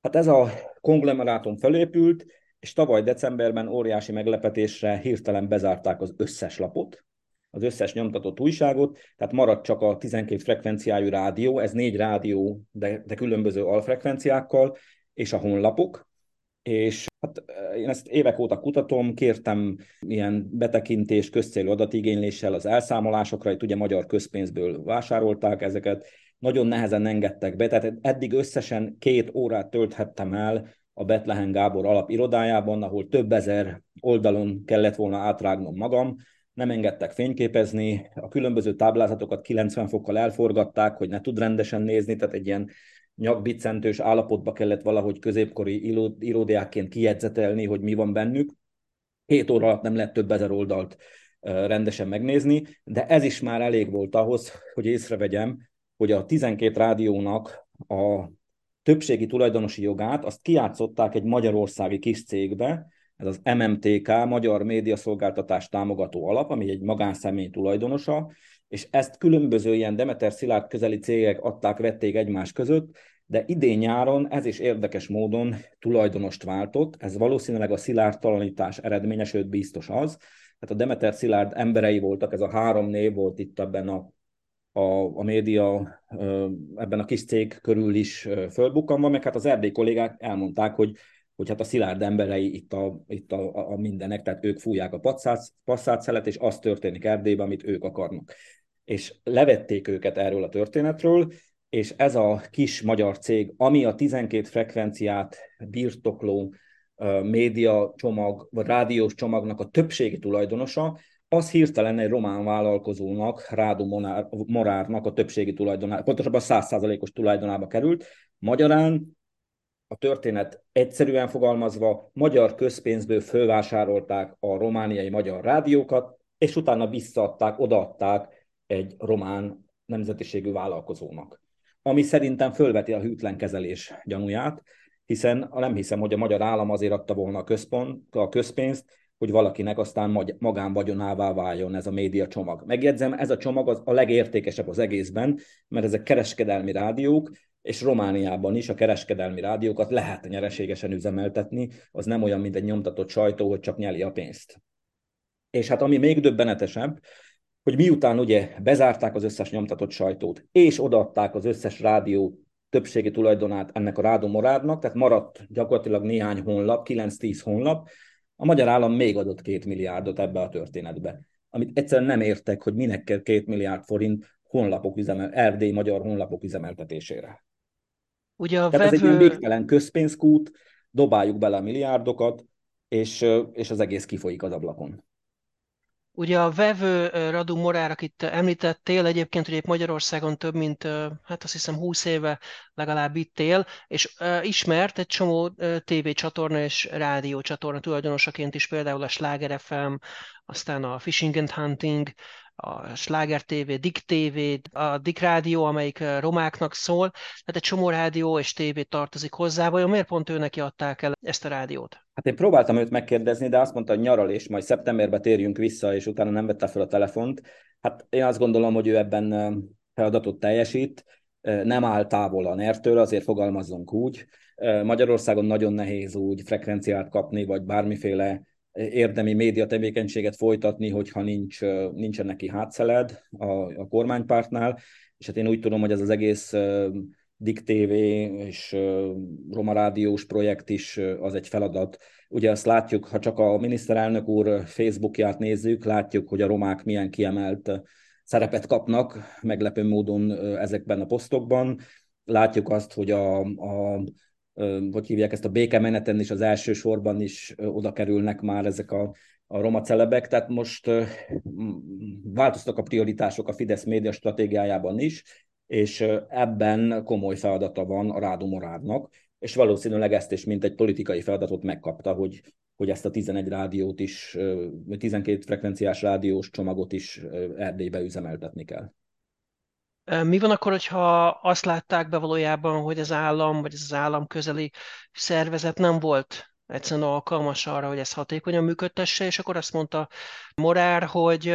hát ez a konglomerátum felépült, és tavaly decemberben óriási meglepetésre hirtelen bezárták az összes lapot, az összes nyomtatott újságot, tehát maradt csak a 12 frekvenciájú rádió, ez négy rádió, de, de különböző alfrekvenciákkal, és a honlapok, és hát én ezt évek óta kutatom, kértem ilyen betekintést közcélú adatigényléssel az elszámolásokra, itt ugye magyar közpénzből vásárolták ezeket, nagyon nehezen engedtek be, tehát eddig összesen két órát tölthettem el a Betlehem Gábor alapirodájában, ahol több ezer oldalon kellett volna átrágnom magam, nem engedtek fényképezni, a különböző táblázatokat 90 fokkal elforgatták, hogy ne tud rendesen nézni, tehát egy ilyen nyakbiccentős állapotba kellett valahogy középkori íródiákként kijegyzetelni, hogy mi van bennük. Két óra alatt nem lett több ezer oldalt rendesen megnézni, de ez is már elég volt ahhoz, hogy észrevegyem, hogy a 12 rádiónak a többségi tulajdonosi jogát, azt kiátszották egy magyarországi kis cégbe, ez az MMTK, Magyar Médiaszolgáltatás Támogató Alap, ami egy magánszemély tulajdonosa, és ezt különböző ilyen Demeter Szilárd közeli cégek adták, vették egymás között, de idén nyáron ez is érdekes módon tulajdonost váltott, ez valószínűleg a szilárdtalanítás eredménye, sőt biztos az, tehát a Demeter Szilárd emberei voltak, ez a három név volt itt ebben a a, a média ebben a kis cég körül is fölbukkanva, meg hát az erdély kollégák elmondták, hogy hogy hát a szilárd emberei itt a, itt a, a mindenek, tehát ők fújják a passzát és az történik Erdélyben, amit ők akarnak. És levették őket erről a történetről, és ez a kis magyar cég, ami a 12 frekvenciát birtokló média csomag, vagy rádiós csomagnak a többségi tulajdonosa, az hirtelen egy román vállalkozónak, Rádu Morárnak a többségi tulajdonába, pontosabban 100%-os tulajdonába került. Magyarán a történet egyszerűen fogalmazva magyar közpénzből fölvásárolták a romániai magyar rádiókat, és utána visszaadták, odaadták egy román nemzetiségű vállalkozónak. Ami szerintem fölveti a hűtlen kezelés gyanúját, hiszen nem hiszem, hogy a magyar állam azért adta volna a, központ, a közpénzt, hogy valakinek aztán magánvagyonává váljon ez a média csomag. Megjegyzem, ez a csomag az a legértékesebb az egészben, mert ezek kereskedelmi rádiók, és Romániában is a kereskedelmi rádiókat lehet nyereségesen üzemeltetni, az nem olyan, mint egy nyomtatott sajtó, hogy csak nyeli a pénzt. És hát ami még döbbenetesebb, hogy miután ugye bezárták az összes nyomtatott sajtót, és odaadták az összes rádió többségi tulajdonát ennek a Rádo Morádnak, tehát maradt gyakorlatilag néhány honlap, 9-10 honlap, a magyar állam még adott két milliárdot ebbe a történetbe, amit egyszerűen nem értek, hogy minek kell két milliárd forint honlapok üzemel, erdély magyar honlapok üzemeltetésére. Ugye a Tehát vevő... ez egy végtelen közpénzkút, dobáljuk bele a milliárdokat, és, és az egész kifolyik az ablakon. Ugye a vevő Radu Morár, akit említettél, egyébként ugye Magyarországon több mint, hát azt hiszem 20 éve legalább itt él, és ismert egy csomó tévécsatorna és rádiócsatorna tulajdonosaként is, például a Sláger FM, aztán a Fishing and Hunting, a Sláger TV, Dick TV, a Dick Rádió, amelyik romáknak szól, tehát egy csomó rádió és tévé tartozik hozzá. Vajon miért pont ő neki adták el ezt a rádiót? Hát én próbáltam őt megkérdezni, de azt mondta, hogy nyaral, és majd szeptemberben térjünk vissza, és utána nem vette fel a telefont. Hát én azt gondolom, hogy ő ebben feladatot teljesít, nem áll távol a NER-től, azért fogalmazzunk úgy. Magyarországon nagyon nehéz úgy frekvenciát kapni, vagy bármiféle érdemi média tevékenységet folytatni, hogyha nincs, nincsen neki hátszeled a, a kormánypártnál, és hát én úgy tudom, hogy ez az egész Dik TV és Roma Rádiós projekt is az egy feladat. Ugye azt látjuk, ha csak a miniszterelnök úr Facebookját nézzük, látjuk, hogy a romák milyen kiemelt szerepet kapnak meglepő módon ezekben a posztokban. Látjuk azt, hogy a, a hogy hívják ezt a békemeneten is az első sorban is oda kerülnek már ezek a, a roma celebek, tehát most változtak a prioritások a Fidesz média stratégiájában is, és ebben komoly feladata van a Rádu Morádnak, és valószínűleg ezt is, mint egy politikai feladatot megkapta, hogy, hogy ezt a 11 rádiót is, 12 frekvenciás rádiós csomagot is Erdélybe üzemeltetni kell. Mi van akkor, hogyha azt látták be valójában, hogy az állam, vagy ez az állam közeli szervezet nem volt egyszerűen alkalmas arra, hogy ez hatékonyan működtesse, és akkor azt mondta Morár, hogy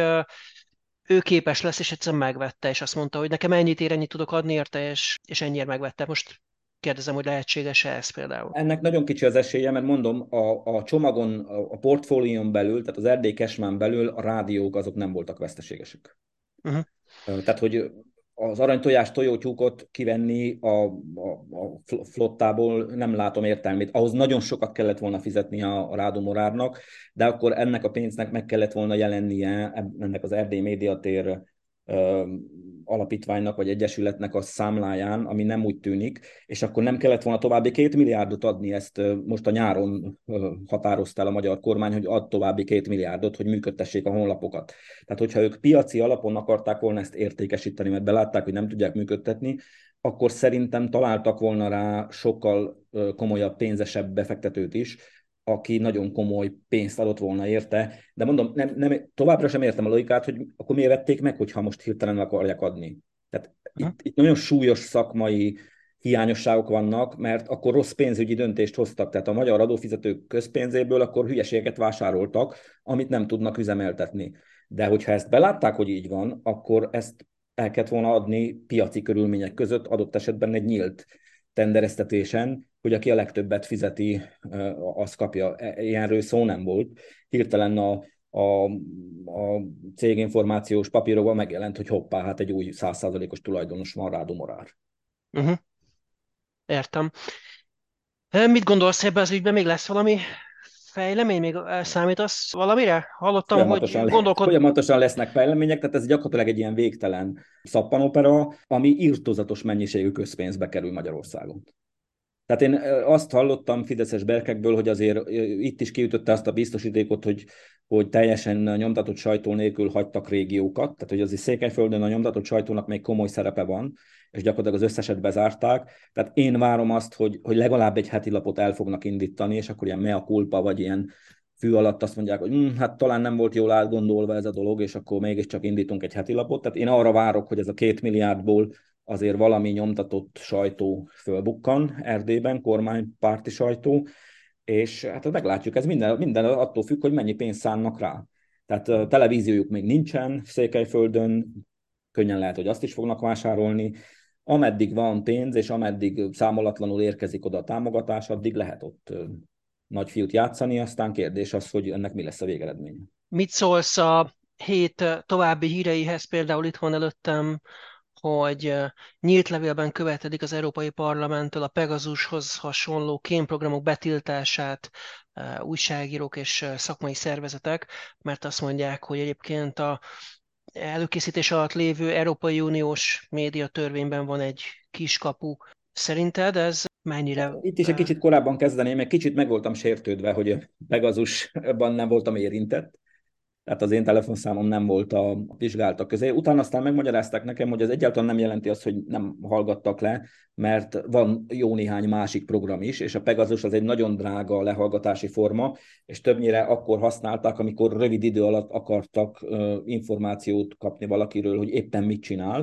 ő képes lesz, és egyszerűen megvette, és azt mondta, hogy nekem ennyit ér, ennyit tudok adni érte, és, és ennyire megvette. Most kérdezem, hogy lehetséges-e ez például? Ennek nagyon kicsi az esélye, mert mondom, a, a csomagon, a portfólión belül, tehát az Erdély Kesmán belül a rádiók azok nem voltak veszteségesek. Uh-huh. Tehát, hogy az aranytojás tojótyúkot kivenni a, a, a flottából nem látom értelmét. Ahhoz nagyon sokat kellett volna fizetni a, a Rádo Morárnak, de akkor ennek a pénznek meg kellett volna jelennie ennek az Erdély Médiatér alapítványnak vagy egyesületnek a számláján, ami nem úgy tűnik, és akkor nem kellett volna további két milliárdot adni, ezt most a nyáron határozta el a magyar kormány, hogy ad további két milliárdot, hogy működtessék a honlapokat. Tehát, hogyha ők piaci alapon akarták volna ezt értékesíteni, mert belátták, hogy nem tudják működtetni, akkor szerintem találtak volna rá sokkal komolyabb, pénzesebb befektetőt is, aki nagyon komoly pénzt adott volna érte, de mondom, nem, nem, továbbra sem értem a logikát, hogy akkor miért vették meg, hogyha most hirtelen akarják adni. Tehát itt, itt nagyon súlyos szakmai hiányosságok vannak, mert akkor rossz pénzügyi döntést hoztak, tehát a magyar adófizetők közpénzéből akkor hülyeségeket vásároltak, amit nem tudnak üzemeltetni. De hogyha ezt belátták, hogy így van, akkor ezt el kellett volna adni piaci körülmények között, adott esetben egy nyílt tendereztetésen, hogy aki a legtöbbet fizeti, az kapja. E, ilyenről szó nem volt. Hirtelen a, a, a céginformációs papírokban megjelent, hogy hoppá, hát egy új százszázalékos tulajdonos van, Rádu Morár. Uh-huh. Értem. Mit gondolsz ebben az ügyben? Még lesz valami fejlemény? Még számítasz valamire? Hallottam, folyamatosan, hogy gondolkod... Folyamatosan lesznek fejlemények, tehát ez gyakorlatilag egy ilyen végtelen szappanopera, ami írtozatos mennyiségű közpénzbe kerül Magyarországon. Tehát én azt hallottam Fideszes berkekből, hogy azért itt is kiütötte azt a biztosítékot, hogy, hogy teljesen nyomtatott sajtó nélkül hagytak régiókat, tehát hogy azért Székelyföldön a nyomtatott sajtónak még komoly szerepe van, és gyakorlatilag az összeset bezárták. Tehát én várom azt, hogy, hogy legalább egy heti lapot el fognak indítani, és akkor ilyen mea culpa, vagy ilyen fű alatt azt mondják, hogy hm, hát talán nem volt jól átgondolva ez a dolog, és akkor mégiscsak indítunk egy heti lapot. Tehát én arra várok, hogy ez a két milliárdból azért valami nyomtatott sajtó fölbukkan Erdélyben, kormánypárti sajtó, és hát meglátjuk, ez minden, minden attól függ, hogy mennyi pénzt szánnak rá. Tehát televíziójuk még nincsen Székelyföldön, könnyen lehet, hogy azt is fognak vásárolni. Ameddig van pénz, és ameddig számolatlanul érkezik oda a támogatás, addig lehet ott nagy fiút játszani, aztán kérdés az, hogy ennek mi lesz a végeredménye. Mit szólsz a hét további híreihez, például itt van előttem hogy nyílt levélben követelik az Európai Parlamenttől a Pegazushoz hasonló kémprogramok betiltását újságírók és szakmai szervezetek, mert azt mondják, hogy egyébként a előkészítés alatt lévő Európai Uniós médiatörvényben van egy kiskapu. Szerinted ez mennyire... Itt is egy kicsit korábban kezdeném, mert kicsit meg voltam sértődve, hogy Pegazusban nem voltam érintett tehát az én telefonszámom nem volt a vizsgáltak közé. Utána aztán megmagyarázták nekem, hogy ez egyáltalán nem jelenti azt, hogy nem hallgattak le, mert van jó néhány másik program is, és a Pegasus az egy nagyon drága lehallgatási forma, és többnyire akkor használták, amikor rövid idő alatt akartak információt kapni valakiről, hogy éppen mit csinál.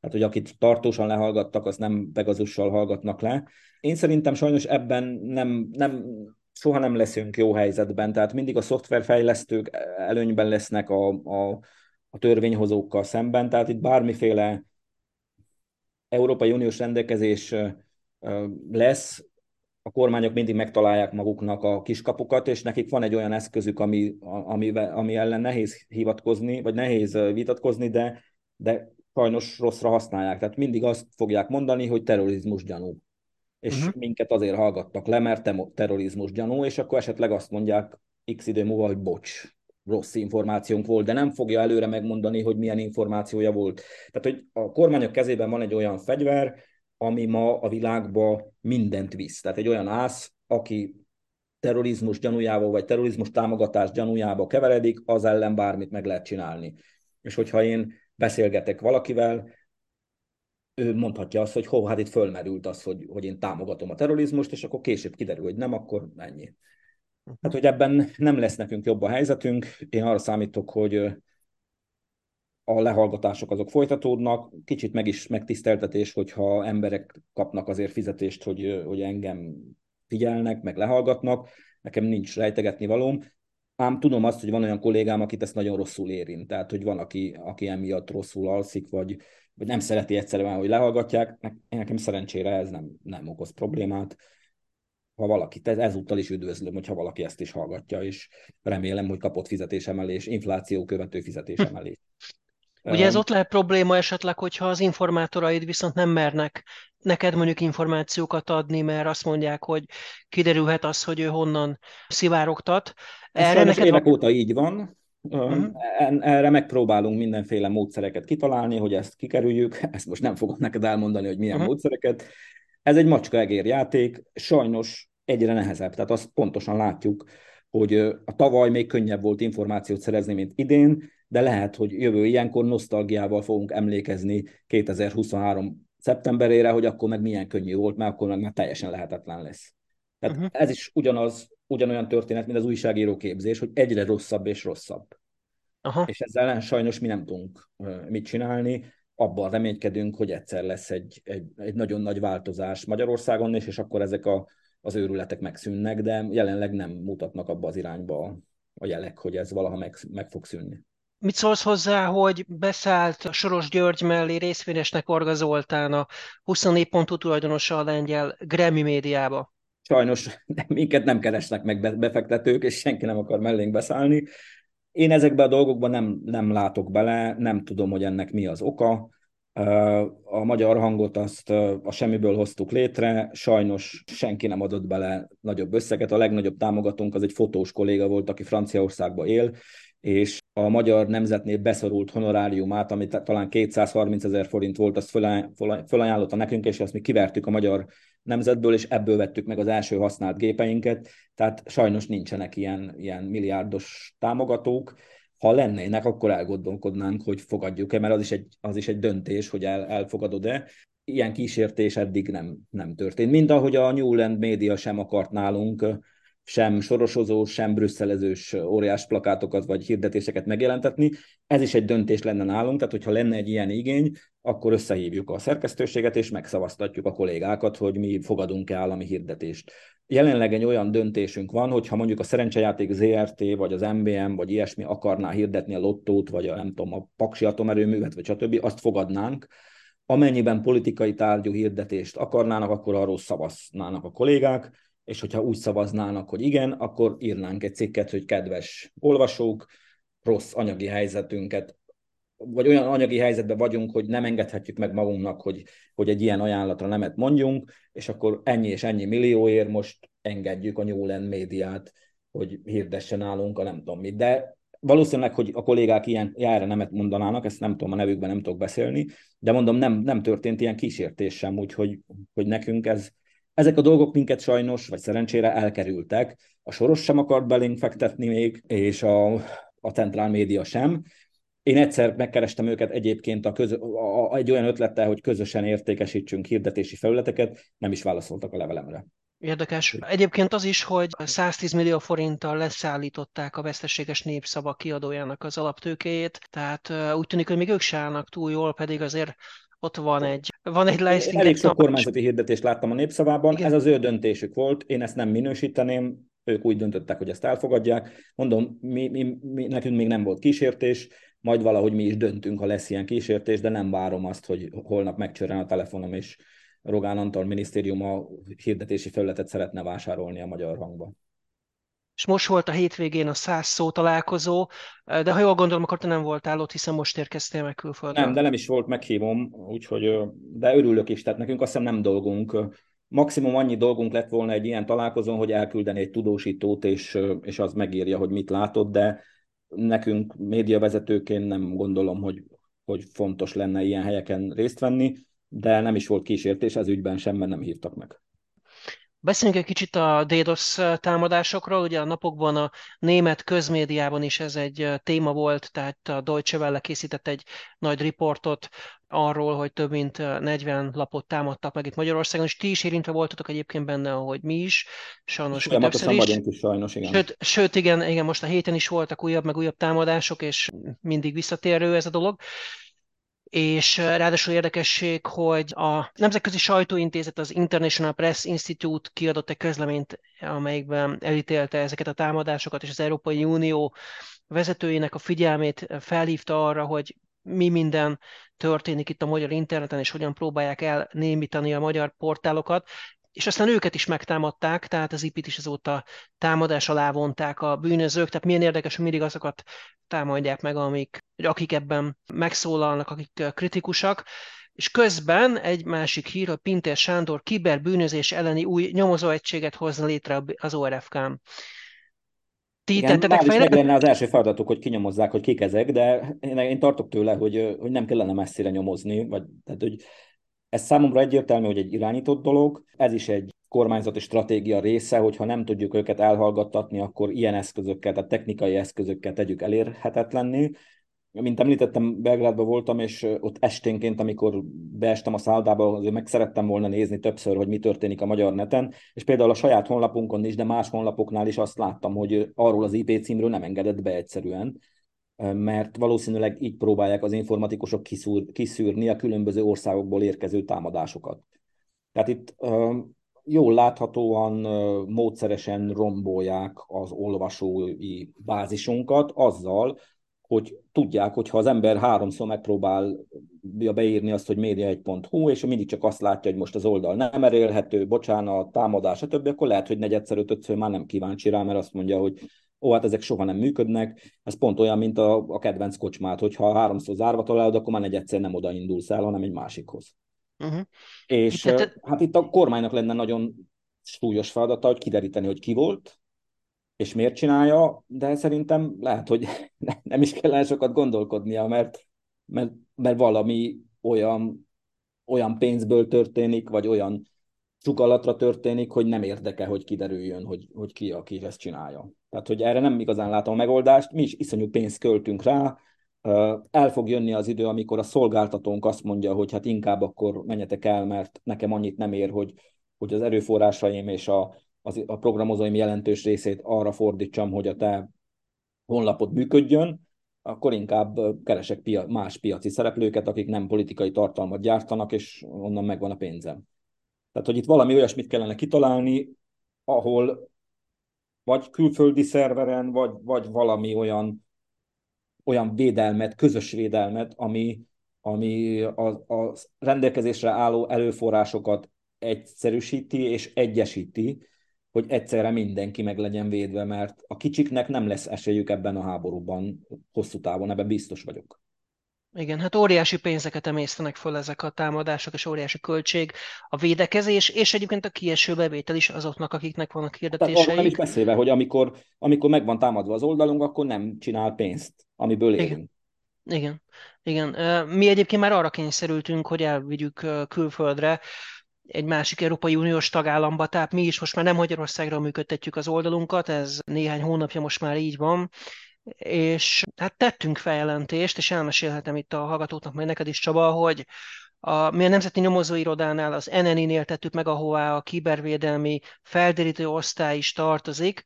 Tehát, hogy akit tartósan lehallgattak, azt nem Pegasussal hallgatnak le. Én szerintem sajnos ebben nem, nem soha nem leszünk jó helyzetben, tehát mindig a szoftverfejlesztők előnyben lesznek a, a, a törvényhozókkal szemben, tehát itt bármiféle Európai Uniós rendelkezés lesz, a kormányok mindig megtalálják maguknak a kiskapukat, és nekik van egy olyan eszközük, ami, ami, ami ellen nehéz hivatkozni, vagy nehéz vitatkozni, de, de sajnos rosszra használják. Tehát mindig azt fogják mondani, hogy terrorizmus gyanú és uh-huh. minket azért hallgattak le, mert terrorizmus gyanú, és akkor esetleg azt mondják x idő múlva, hogy bocs, rossz információnk volt, de nem fogja előre megmondani, hogy milyen információja volt. Tehát, hogy a kormányok kezében van egy olyan fegyver, ami ma a világba mindent visz. Tehát egy olyan ász, aki terrorizmus gyanújával, vagy terrorizmus támogatás gyanújába keveredik, az ellen bármit meg lehet csinálni. És hogyha én beszélgetek valakivel, ő mondhatja azt, hogy hó, hát itt fölmerült az, hogy, hogy én támogatom a terrorizmust, és akkor később kiderül, hogy nem, akkor ennyi. Hát, hogy ebben nem lesz nekünk jobb a helyzetünk. Én arra számítok, hogy a lehallgatások azok folytatódnak. Kicsit meg is megtiszteltetés, hogyha emberek kapnak azért fizetést, hogy, hogy engem figyelnek, meg lehallgatnak. Nekem nincs rejtegetni valóm. Ám tudom azt, hogy van olyan kollégám, akit ezt nagyon rosszul érint. Tehát, hogy van, aki, aki emiatt rosszul alszik, vagy, vagy nem szereti egyszerűen, hogy lehallgatják. Nekem szerencsére ez nem, nem okoz problémát. Ha valaki, ezúttal is üdvözlöm, hogyha valaki ezt is hallgatja, és remélem, hogy kapott fizetésemelés, infláció követő fizetésemelés. (laughs) Ugye ez ott lehet probléma esetleg, hogyha az informátoraid viszont nem mernek neked mondjuk információkat adni, mert azt mondják, hogy kiderülhet az, hogy ő honnan szivárogtat. Erre neked évek van... óta így van. Uh-huh. Erre megpróbálunk mindenféle módszereket kitalálni, hogy ezt kikerüljük. (laughs) Ezt most nem fogom neked elmondani, hogy milyen uh-huh. módszereket. Ez egy macska-egér játék, sajnos egyre nehezebb. Tehát azt pontosan látjuk, hogy a tavaly még könnyebb volt információt szerezni, mint idén, de lehet, hogy jövő ilyenkor nosztalgiával fogunk emlékezni 2023 szeptemberére, hogy akkor meg milyen könnyű volt, mert akkor meg már teljesen lehetetlen lesz. Tehát uh-huh. ez is ugyanaz, ugyanolyan történet, mint az újságíró képzés, hogy egyre rosszabb és rosszabb. Aha. És ezzel sajnos mi nem tudunk mit csinálni. Abban reménykedünk, hogy egyszer lesz egy, egy, egy nagyon nagy változás Magyarországon is, és akkor ezek a, az őrületek megszűnnek, de jelenleg nem mutatnak abba az irányba a jelek, hogy ez valaha meg, meg fog szűnni. Mit szólsz hozzá, hogy beszállt Soros György mellé részvényesnek Orga Zoltán, a 24 pontú tulajdonosa a lengyel Grammy médiába? Sajnos (laughs) minket nem keresnek meg befektetők, és senki nem akar mellénk beszállni. Én ezekben a dolgokban nem, nem látok bele, nem tudom, hogy ennek mi az oka. A magyar hangot azt a semmiből hoztuk létre, sajnos senki nem adott bele nagyobb összeget. A legnagyobb támogatónk az egy fotós kolléga volt, aki Franciaországban él, és a magyar nemzetnél beszorult honoráriumát, ami talán 230 ezer forint volt, azt fölajánlotta nekünk, és azt mi kivertük a magyar nemzetből, és ebből vettük meg az első használt gépeinket, tehát sajnos nincsenek ilyen, ilyen milliárdos támogatók. Ha lennének, akkor elgondolkodnánk, hogy fogadjuk-e, mert az is egy, az is egy döntés, hogy el, elfogadod-e. Ilyen kísértés eddig nem, nem történt. Mind ahogy a Newland Media sem akart nálunk sem sorosozó, sem brüsszelezős óriás plakátokat vagy hirdetéseket megjelentetni. Ez is egy döntés lenne nálunk, tehát hogyha lenne egy ilyen igény, akkor összehívjuk a szerkesztőséget, és megszavaztatjuk a kollégákat, hogy mi fogadunk-e állami hirdetést. Jelenleg egy olyan döntésünk van, hogy ha mondjuk a szerencsejáték ZRT, vagy az MBM, vagy ilyesmi akarná hirdetni a lottót, vagy a, nem tudom, a Paksi atomerőművet, vagy stb., azt fogadnánk, amennyiben politikai tárgyú hirdetést akarnának, akkor arról szavaznának a kollégák, és hogyha úgy szavaznának, hogy igen, akkor írnánk egy cikket, hogy kedves olvasók, rossz anyagi helyzetünket, vagy olyan anyagi helyzetben vagyunk, hogy nem engedhetjük meg magunknak, hogy, hogy egy ilyen ajánlatra nemet mondjunk, és akkor ennyi és ennyi millióért most engedjük a Newland médiát, hogy hirdessen nálunk a nem tudom mit. De valószínűleg, hogy a kollégák ilyen jára nemet mondanának, ezt nem tudom, a nevükben nem tudok beszélni, de mondom, nem, nem történt ilyen kísértés sem, úgyhogy hogy nekünk ez, ezek a dolgok minket sajnos, vagy szerencsére elkerültek. A Soros sem akart belénk fektetni még, és a, a Centrál Média sem. Én egyszer megkerestem őket egyébként a köz, a, a, egy olyan ötlettel, hogy közösen értékesítsünk hirdetési felületeket, nem is válaszoltak a levelemre. Érdekes. Egyébként az is, hogy 110 millió forinttal leszállították a veszteséges népszava kiadójának az alaptőkéjét, tehát úgy tűnik, hogy még ők se állnak túl jól, pedig azért ott van egy, van egy listing. Elég sok kormányzati hirdetést láttam a népszavában, Igen. ez az ő döntésük volt, én ezt nem minősíteném, ők úgy döntöttek, hogy ezt elfogadják. Mondom, mi, mi, mi, nekünk még nem volt kísértés, majd valahogy mi is döntünk, ha lesz ilyen kísértés, de nem várom azt, hogy holnap megcsörren a telefonom, és Rogán Antal minisztérium a hirdetési felületet szeretne vásárolni a magyar hangba és most volt a hétvégén a száz szó találkozó, de ha jól gondolom, akkor te nem voltál ott, hiszen most érkeztél meg külföldre. Nem, de nem is volt, meghívom, úgyhogy, de örülök is, tehát nekünk azt hiszem nem dolgunk. Maximum annyi dolgunk lett volna egy ilyen találkozón, hogy elküldeni egy tudósítót, és, és az megírja, hogy mit látott, de nekünk médiavezetőként nem gondolom, hogy, hogy fontos lenne ilyen helyeken részt venni, de nem is volt kísértés ez ügyben sem, mert nem hívtak meg. Beszéljünk egy kicsit a DDoS támadásokról. Ugye a napokban a német közmédiában is ez egy téma volt, tehát a Deutsche Welle készített egy nagy riportot arról, hogy több mint 40 lapot támadtak meg itt Magyarországon, és ti is érintve voltatok egyébként benne, ahogy mi is, sajnos igen, többször is. is sajnos, igen. Sőt, sőt, igen, igen, most a héten is voltak újabb, meg újabb támadások, és mindig visszatérő ez a dolog és ráadásul érdekesség, hogy a Nemzetközi Sajtóintézet, az International Press Institute kiadott egy közleményt, amelyikben elítélte ezeket a támadásokat, és az Európai Unió vezetőinek a figyelmét felhívta arra, hogy mi minden történik itt a magyar interneten, és hogyan próbálják elnémítani a magyar portálokat, és aztán őket is megtámadták, tehát az IP-t is azóta támadás alá vonták a bűnözők, tehát milyen érdekes, hogy mindig azokat támadják meg, amik, akik ebben megszólalnak, akik kritikusak, és közben egy másik hír, hogy Pintér Sándor kiberbűnözés elleni új nyomozóegységet hozna létre az ORFK-n. Ti Igen, tettetek fel? meg lenne az első feladatuk, hogy kinyomozzák, hogy kik ezek, de én, én tartok tőle, hogy, hogy nem kellene messzire nyomozni, vagy tehát, hogy ez számomra egyértelmű, hogy egy irányított dolog, ez is egy kormányzati stratégia része, hogyha nem tudjuk őket elhallgattatni, akkor ilyen eszközökkel, tehát technikai eszközökkel tegyük elérhetetlenni. Mint említettem, Belgrádban voltam, és ott esténként, amikor beestem a száldába, azért meg szerettem volna nézni többször, hogy mi történik a magyar neten, és például a saját honlapunkon is, de más honlapoknál is azt láttam, hogy arról az IP címről nem engedett be egyszerűen mert valószínűleg így próbálják az informatikusok kiszúr, kiszűrni a különböző országokból érkező támadásokat. Tehát itt jól láthatóan módszeresen rombolják az olvasói bázisunkat azzal, hogy tudják, hogy ha az ember háromszor megpróbálja beírni azt, hogy média1.hu, és mindig csak azt látja, hogy most az oldal nem erélhető, bocsánat, támadás, stb., akkor lehet, hogy negyedszer, ötödször már nem kíváncsi rá, mert azt mondja, hogy ó, hát ezek soha nem működnek, ez pont olyan, mint a, a kedvenc kocsmát, hogyha háromszor zárva találod, akkor már egy egyszer nem oda indulsz el, hanem egy másikhoz. Uh-huh. És itt, hát itt a kormánynak lenne nagyon súlyos feladata, hogy kideríteni, hogy ki volt, és miért csinálja, de szerintem lehet, hogy (laughs) nem is kell sokat gondolkodnia, mert, mert, mert valami olyan, olyan pénzből történik, vagy olyan csukalatra történik, hogy nem érdeke, hogy kiderüljön, hogy, hogy ki, aki ezt csinálja. Tehát, hogy erre nem igazán látom a megoldást, mi is iszonyú pénzt költünk rá, el fog jönni az idő, amikor a szolgáltatónk azt mondja, hogy hát inkább akkor menjetek el, mert nekem annyit nem ér, hogy, hogy az erőforrásaim és a, az, a programozóim jelentős részét arra fordítsam, hogy a te honlapod működjön, akkor inkább keresek pia- más piaci szereplőket, akik nem politikai tartalmat gyártanak, és onnan megvan a pénzem. Tehát, hogy itt valami olyasmit kellene kitalálni, ahol vagy külföldi szerveren, vagy, vagy valami olyan, olyan védelmet, közös védelmet, ami, ami a, a rendelkezésre álló előforrásokat egyszerűsíti és egyesíti, hogy egyszerre mindenki meg legyen védve, mert a kicsiknek nem lesz esélyük ebben a háborúban hosszú távon, ebben biztos vagyok. Igen, hát óriási pénzeket emésztenek föl ezek a támadások, és óriási költség a védekezés, és egyébként a kieső bevétel is azoknak, akiknek vannak hirdetéseik. Tehát nem is beszélve, hogy amikor, amikor meg van támadva az oldalunk, akkor nem csinál pénzt, amiből élünk. Igen. Igen. Igen. Mi egyébként már arra kényszerültünk, hogy elvigyük külföldre egy másik Európai Uniós tagállamba, tehát mi is most már nem Magyarországra működtetjük az oldalunkat, ez néhány hónapja most már így van, és hát tettünk feljelentést, és elmesélhetem itt a hallgatóknak, majd neked is Csaba, hogy a, mi a Nemzeti Nyomozóirodánál az NNI-nél tettük meg, ahová a kibervédelmi felderítő osztály is tartozik,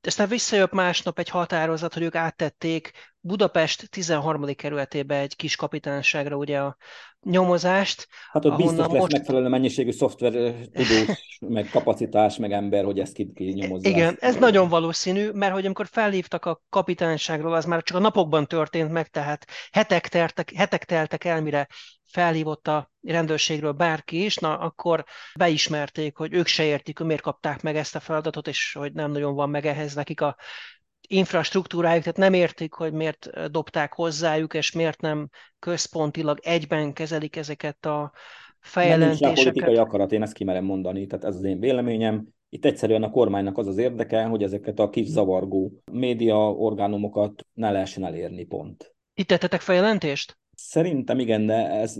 aztán visszajött másnap egy határozat, hogy ők áttették Budapest 13. kerületébe egy kis kapitányságra ugye a nyomozást. Hát ott biztos lesz most... megfelelő mennyiségű szoftver tudós, meg kapacitás, meg ember, hogy ezt ki, ki nyomozza. Igen, ez nagyon valószínű, mert hogy amikor felhívtak a kapitányságról, az már csak a napokban történt meg, tehát hetek, tertek, hetek teltek el, mire felhívott a rendőrségről bárki is, na akkor beismerték, hogy ők se értik, hogy miért kapták meg ezt a feladatot, és hogy nem nagyon van meg ehhez nekik a infrastruktúrájuk, tehát nem értik, hogy miért dobták hozzájuk, és miért nem központilag egyben kezelik ezeket a feljelentéseket. Nem nincs politikai akarat, én ezt kimerem mondani, tehát ez az én véleményem. Itt egyszerűen a kormánynak az az érdeke, hogy ezeket a kis zavargó média orgánumokat ne lehessen elérni, pont. Itt tettetek feljelentést? Szerintem igen, de ez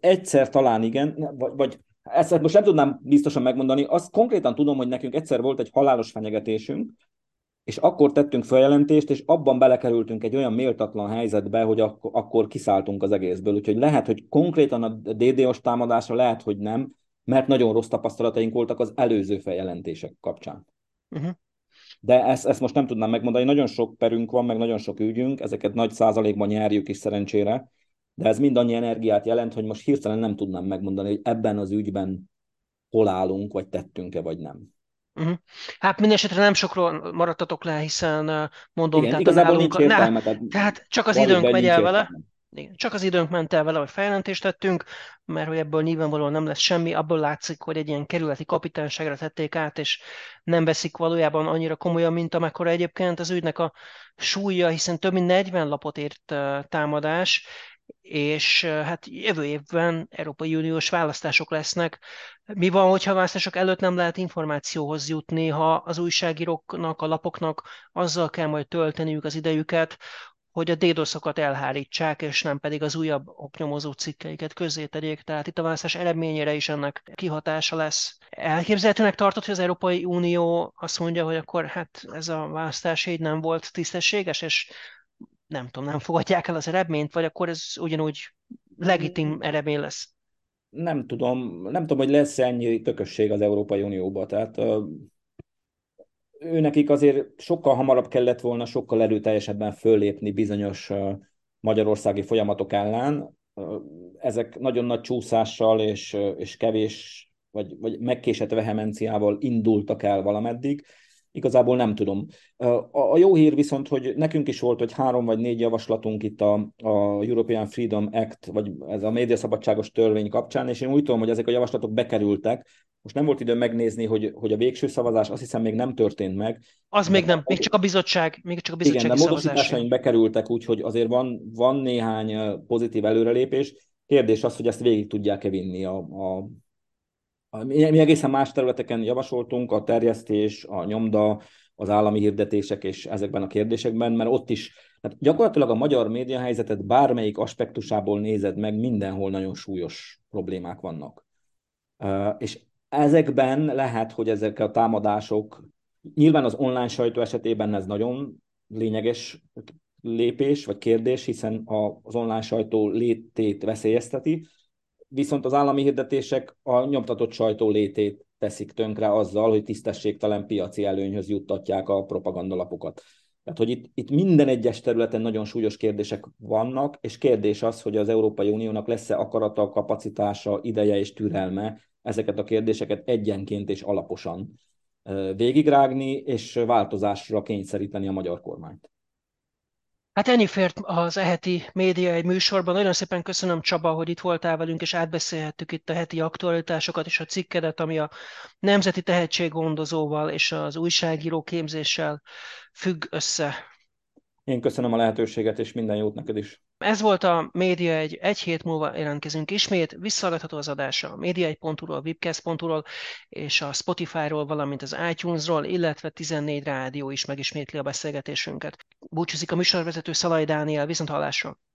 egyszer talán igen, vagy, vagy ezt most nem tudnám biztosan megmondani, azt konkrétan tudom, hogy nekünk egyszer volt egy halálos fenyegetésünk, és akkor tettünk feljelentést, és abban belekerültünk egy olyan méltatlan helyzetbe, hogy ak- akkor kiszálltunk az egészből. Úgyhogy lehet, hogy konkrétan a DDoS támadásra lehet, hogy nem, mert nagyon rossz tapasztalataink voltak az előző feljelentések kapcsán. Uh-huh. De ezt, ezt most nem tudnám megmondani, nagyon sok perünk van, meg nagyon sok ügyünk, ezeket nagy százalékban nyerjük is szerencsére, de ez mind annyi energiát jelent, hogy most hirtelen nem tudnám megmondani, hogy ebben az ügyben hol állunk, vagy tettünk-e, vagy nem. Uh-huh. Hát minden esetre nem sokról maradtatok le, hiszen mondom, Igen, tehát igazából nincs értelme. Tehát, tehát csak az időnk megy el vele. Igen, csak az időnk ment el vele, hogy feljelentést tettünk, mert hogy ebből nyilvánvalóan nem lesz semmi, abból látszik, hogy egy ilyen kerületi kapitányságra tették át, és nem veszik valójában annyira komolyan, mint amekkora egyébként az ügynek a súlya, hiszen több mint 40 lapot ért támadás, és hát jövő évben Európai Uniós választások lesznek. Mi van, hogyha a választások előtt nem lehet információhoz jutni, ha az újságíróknak, a lapoknak azzal kell majd tölteniük az idejüket, hogy a DDoS-okat elhárítsák, és nem pedig az újabb oknyomozó cikkeiket közzétegyék. Tehát itt a választás eredményére is ennek kihatása lesz. Elképzelhetőnek tartott, hogy az Európai Unió azt mondja, hogy akkor hát ez a választás így nem volt tisztességes, és nem tudom, nem fogadják el az eredményt, vagy akkor ez ugyanúgy legitim eredmény lesz? Nem tudom, nem tudom, hogy lesz ennyi tökösség az Európai Unióba, tehát ő nekik azért sokkal hamarabb kellett volna, sokkal erőteljesebben föllépni bizonyos magyarországi folyamatok ellen. Ezek nagyon nagy csúszással és, és kevés, vagy, vagy megkésett vehemenciával indultak el valameddig, igazából nem tudom. A jó hír viszont, hogy nekünk is volt, hogy három vagy négy javaslatunk itt a, a European Freedom Act, vagy ez a médiaszabadságos törvény kapcsán, és én úgy tudom, hogy ezek a javaslatok bekerültek. Most nem volt idő megnézni, hogy, hogy a végső szavazás azt hiszem még nem történt meg. Az még nem, még csak a bizottság, még csak a bizottsági Igen, de módosításaink bekerültek, úgyhogy azért van, van néhány pozitív előrelépés. Kérdés az, hogy ezt végig tudják-e vinni a, a mi egészen más területeken javasoltunk, a terjesztés, a nyomda, az állami hirdetések és ezekben a kérdésekben, mert ott is, tehát gyakorlatilag a magyar média helyzetet bármelyik aspektusából nézed meg, mindenhol nagyon súlyos problémák vannak. És ezekben lehet, hogy ezek a támadások, nyilván az online sajtó esetében ez nagyon lényeges lépés vagy kérdés, hiszen az online sajtó létét veszélyezteti, viszont az állami hirdetések a nyomtatott sajtó létét teszik tönkre azzal, hogy tisztességtelen piaci előnyhöz juttatják a propagandalapokat. Tehát, hogy itt, itt minden egyes területen nagyon súlyos kérdések vannak, és kérdés az, hogy az Európai Uniónak lesz-e akarata, kapacitása, ideje és türelme ezeket a kérdéseket egyenként és alaposan végigrágni, és változásra kényszeríteni a magyar kormányt. Hát ennyi fért az eheti média egy műsorban. Nagyon szépen köszönöm Csaba, hogy itt voltál velünk, és átbeszélhettük itt a heti aktualitásokat és a cikkedet, ami a Nemzeti Tehetséggondozóval és az újságíró képzéssel függ össze. Én köszönöm a lehetőséget, és minden jót neked is. Ez volt a Média egy, egy hét múlva jelentkezünk ismét, visszahallgatható az adása a média1.hu-ról, webcast.hu-ról és a Spotify-ról, valamint az iTunes-ról, illetve 14 rádió is megismétli a beszélgetésünket. Búcsúzik a műsorvezető Szalai Dániel, viszont hallásra!